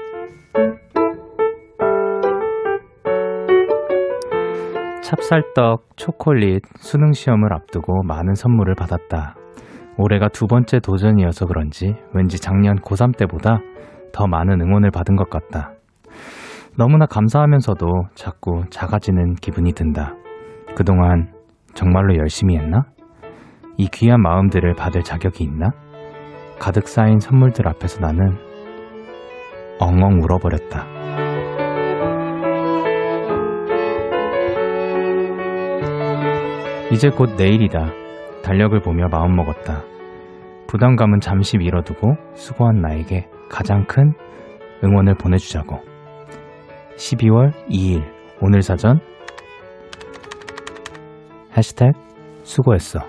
Speaker 2: 찹쌀떡, 초콜릿, 수능 시험을 앞두고 많은 선물을 받았다. 올해가 두 번째 도전이어서 그런지 왠지 작년 고3 때보다 더 많은 응원을 받은 것 같다. 너무나 감사하면서도 자꾸 작아지는 기분이 든다. 그동안 정말로 열심히 했나? 이 귀한 마음들을 받을 자격이 있나? 가득 쌓인 선물들 앞에서 나는 엉엉 울어버렸다. 이제 곧 내일이다. 달력을 보며 마음먹었다. 부담감은 잠시 밀어두고 수고한 나에게 가장 큰 응원을 보내주자고. 12월 2일 오늘 사전 해시태그 수고했어.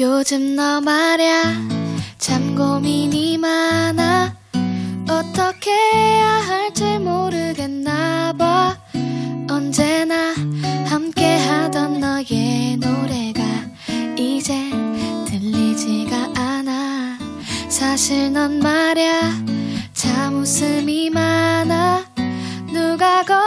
Speaker 17: 요즘 너 말야 참 고민이 많아 어떻게 해야 할지 모르겠나 봐 언제나 함께 하던 너의 노래가 이제 들리지가 않아. 사실 넌 말야 참 웃음이 많아. 누가 걱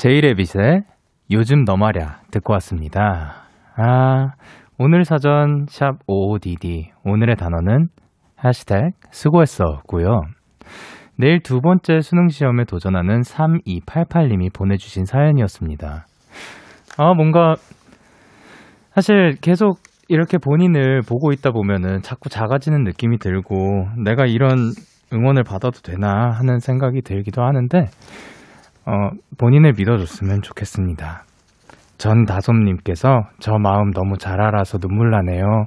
Speaker 2: 제이레빗의 요즘 너 말야 듣고 왔습니다. 아, 오늘 사전 샵 55DD 오늘의 단어는 해시태그 수고했어고요. 내일 두 번째 수능 시험에 도전하는 3288님이 보내주신 사연이었습니다. 아, 뭔가, 사실 계속 이렇게 본인을 보고 있다 보면은 자꾸 작아지는 느낌이 들고 내가 이런 응원을 받아도 되나 하는 생각이 들기도 하는데, 어, 본인을 믿어줬으면 좋겠습니다. 전 다솜님께서 저 마음 너무 잘 알아서 눈물 나네요.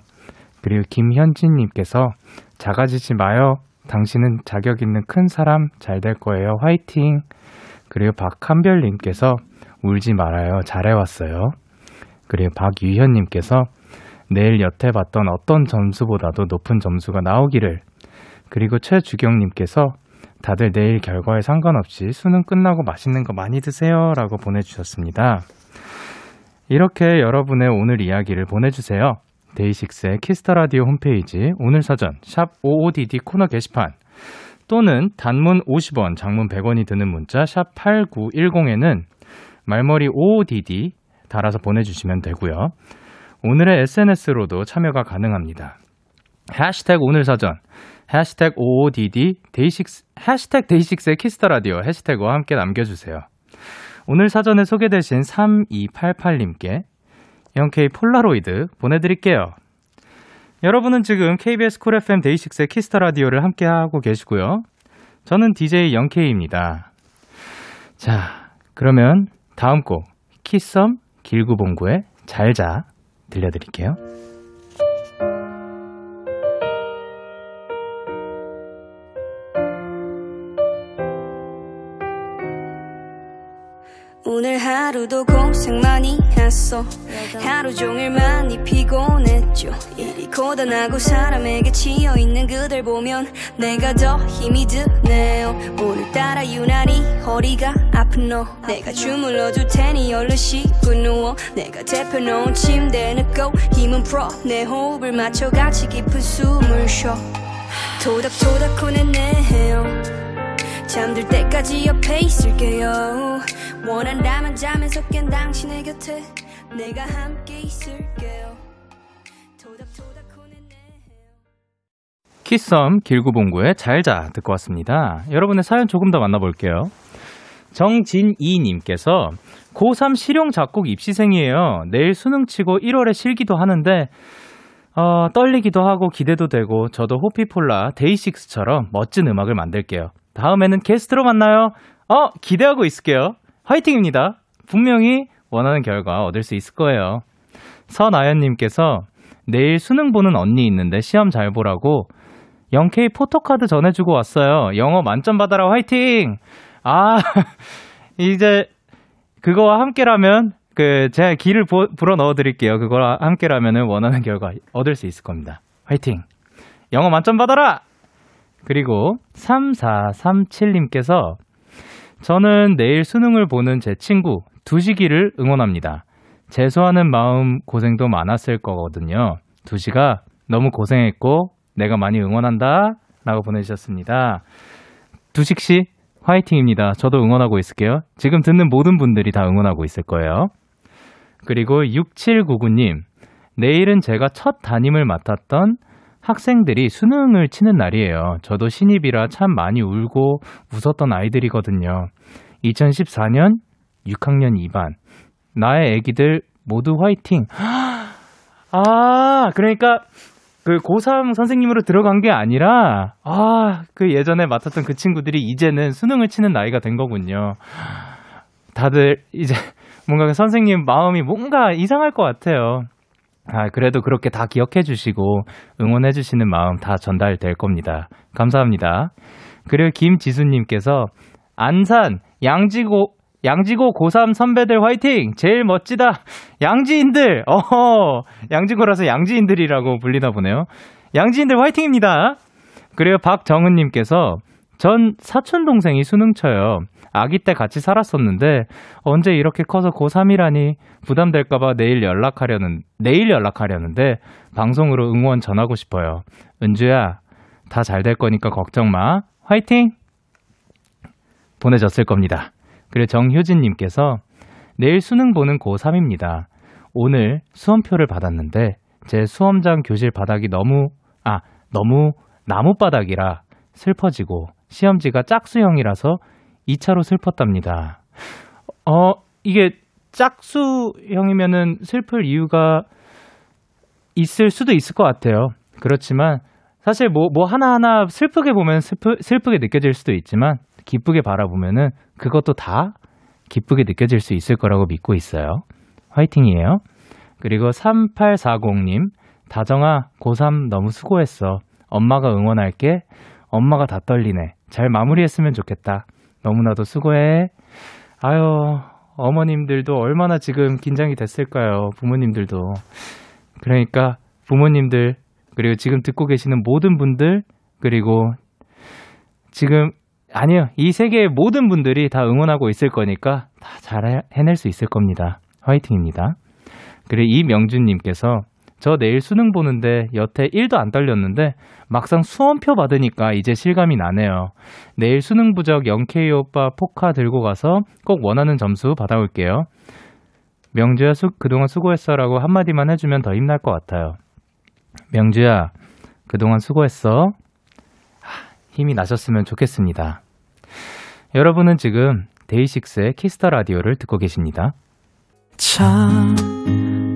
Speaker 2: 그리고 김현진님께서 작아지지 마요. 당신은 자격 있는 큰 사람 잘 될 거예요. 화이팅! 그리고 박한별님께서 울지 말아요. 잘해왔어요. 그리고 박유현님께서 내일 여태 봤던 어떤 점수보다도 높은 점수가 나오기를. 그리고 최주경님께서 다들 내일 결과에 상관없이 수능 끝나고 맛있는 거 많이 드세요. 라고 보내주셨습니다. 이렇게 여러분의 오늘 이야기를 보내주세요. 데이식스의 키스 더 라디오 홈페이지 오늘 사전 샵 55DD 코너 게시판 또는 단문 50원, 장문 100원이 드는 문자 샵 8910에는 말머리 55DD 달아서 보내주시면 되고요. 오늘의 SNS로도 참여가 가능합니다. 해시태그 오늘 사전, 해시태그 55DD 데이식스, 해시태그 데이식스의 키스 더 라디오 해시태그와 함께 남겨주세요. 오늘 사전에 소개되신 3288님께 영케이 폴라로이드 보내드릴게요. 여러분은 지금 KBS 쿨 FM 데이식스의 키스 더 라디오를 함께 하고 계시고요. 저는 DJ 영케이입니다. 자, 그러면 다음 곡 키썸 길구봉구의 잘자 들려드릴게요.
Speaker 18: 오늘 하루도 고생 많이 했어. 하루 종일 많이 피곤했죠. 일이 고단하고 사람에게 치여있는 그댈 보면 내가 더 힘이 드네요. 오늘따라 유난히 허리가 아픈 너 내가 주물러줄 테니 얼른 씻고 누워. 내가 대펴놓은 침대에 눕고 힘은 풀어. 내 호흡을 맞춰 같이 깊은 숨을 쉬어. 토닥토닥 코내네요 잠들 때까지 옆에 있을게요 원한다면 잠에서 깬 당신의 곁에 내가 함께 있을게요 토닥토닥
Speaker 2: 키썸 길구봉구의 잘자 듣고 왔습니다. 여러분의 사연 조금 더 만나볼게요. 정진이님께서 고3 실용 작곡 입시생이에요. 내일 수능 치고 1월에 실기도 하는데 어, 떨리기도 하고 기대도 되고 저도 호피폴라 데이식스처럼 멋진 음악을 만들게요. 다음에는 게스트로 만나요. 어, 기대하고 있을게요. 화이팅입니다. 분명히 원하는 결과 얻을 수 있을 거예요. 서나연님께서 내일 수능 보는 언니 있는데 시험 잘 보라고 0K 포토카드 전해주고 왔어요. 영어 만점 받아라 화이팅! 아, 이제 그거와 함께라면 그 제가 길을 보, 불어 넣어 드릴게요. 그거와 함께라면 원하는 결과 얻을 수 있을 겁니다. 화이팅! 영어 만점 받아라! 그리고 3437님께서 저는 내일 수능을 보는 제 친구 두시기를 응원합니다. 재수하는 마음 고생도 많았을 거거든요. 두시가 너무 고생했고 내가 많이 응원한다 라고 보내주셨습니다. 두식 씨 화이팅입니다. 저도 응원하고 있을게요. 지금 듣는 모든 분들이 다 응원하고 있을 거예요. 그리고 6799님 내일은 제가 첫 담임을 맡았던 학생들이 수능을 치는 날이에요. 저도 신입이라 참 많이 울고 웃었던 아이들이거든요. 2014년 6학년 2반. 나의 애기들 모두 화이팅. 아, 그러니까 그 고3 선생님으로 들어간 게 아니라 아, 그 예전에 맡았던 그 친구들이 이제는 수능을 치는 나이가 된 거군요. 다들 이제 뭔가 그 선생님 마음이 뭔가 이상할 것 같아요. 아, 그래도 그렇게 다 기억해 주시고 응원해 주시는 마음 다 전달될 겁니다. 감사합니다. 그리고 김지수님께서 안산 양지고 양지고 고3 선배들 화이팅! 제일 멋지다! 양지인들! 어허! 양지고라서 양지인들이라고 불리나 보네요. 양지인들 화이팅입니다! 그리고 박정은님께서 전 사촌 동생이 수능 쳐요. 아기 때 같이 살았었는데 언제 이렇게 커서 고3이라니 부담될까 봐 내일 연락하려는, 내일 연락하려는데 방송으로 응원 전하고 싶어요. 은주야, 다 잘 될 거니까 걱정 마. 화이팅! 보내졌을 겁니다. 그리고 정효진 님께서 내일 수능 보는 고3입니다. 오늘 수험표를 받았는데 제 수험장 교실 바닥이 너무, 아, 너무 나무바닥이라 슬퍼지고 시험지가 짝수형이라서 2차로 슬펐답니다. 어, 이게 짝수형이면은 슬플 이유가 있을 수도 있을 것 같아요. 그렇지만 사실 뭐, 뭐 하나하나 슬프게 보면 슬프, 슬프게 느껴질 수도 있지만 기쁘게 바라보면은 그것도 다 기쁘게 느껴질 수 있을 거라고 믿고 있어요. 화이팅이에요. 그리고 3840님, 다정아, 고3 너무 수고했어. 엄마가 응원할게. 엄마가 다 떨리네. 잘 마무리했으면 좋겠다. 너무나도 수고해. 아유, 어머님들도 얼마나 지금 긴장이 됐을까요? 부모님들도. 그러니까 부모님들, 그리고 지금 듣고 계시는 모든 분들, 그리고 지금, 아니요. 이 세계의 모든 분들이 다 응원하고 있을 거니까 다 잘 해낼 수 있을 겁니다. 화이팅입니다. 그리고 이명주님께서 저 내일 수능 보는데 여태 1도 안 떨렸는데 막상 수험표 받으니까 이제 실감이 나네요. 내일 수능 부적 영케이 오빠 포카 들고 가서 꼭 원하는 점수 받아올게요. 명주야 수, 그동안 수고했어 라고 한마디만 해주면 더 힘날 것 같아요. 명주야 그동안 수고했어. 힘이 나셨으면 좋겠습니다. 여러분은 지금 데이식스의 키스 더 라디오를 듣고 계십니다.
Speaker 19: 참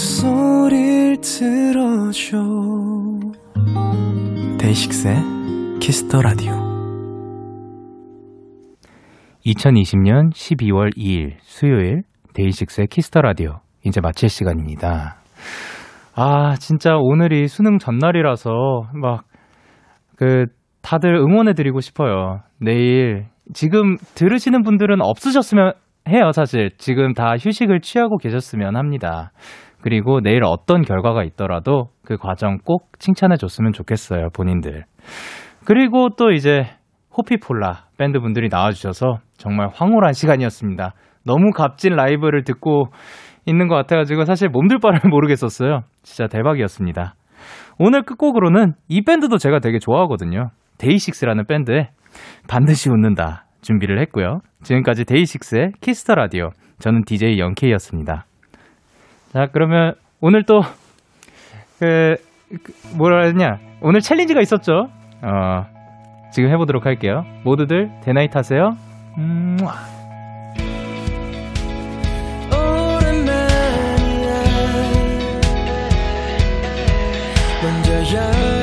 Speaker 19: 목소리를 들어줘
Speaker 1: 데이식스의 키스 더 라디오
Speaker 2: 2020년 12월 2일 수요일 데이식스의 키스 더 라디오 이제 마칠 시간입니다. 아, 진짜 오늘이 수능 전날이라서 막 그 다들 응원해 드리고 싶어요. 내일 지금 들으시는 분들은 없으셨으면 해요, 사실. 지금 다 휴식을 취하고 계셨으면 합니다. 그리고 내일 어떤 결과가 있더라도 그 과정 꼭 칭찬해 줬으면 좋겠어요, 본인들. 그리고 또 이제 호피폴라 밴드 분들이 나와주셔서 정말 황홀한 시간이었습니다. 너무 값진 라이브를 듣고 있는 것 같아가지고 사실 몸둘 바를 모르겠었어요. 진짜 대박이었습니다. 오늘 끝곡으로는 이 밴드도 제가 되게 좋아하거든요. 데이식스라는 밴드의 반드시 웃는다 준비를 했고요. 지금까지 데이식스의 키스 더 라디오. 저는 DJ 영케이였습니다. 자, 그러면 오늘 또, 그, 그 뭐라 되냐. 오늘 challenge가 있었죠. 어, 지금 해보도록 할게요. 모두들 대나잇 하세요. 음,
Speaker 19: 먼저 열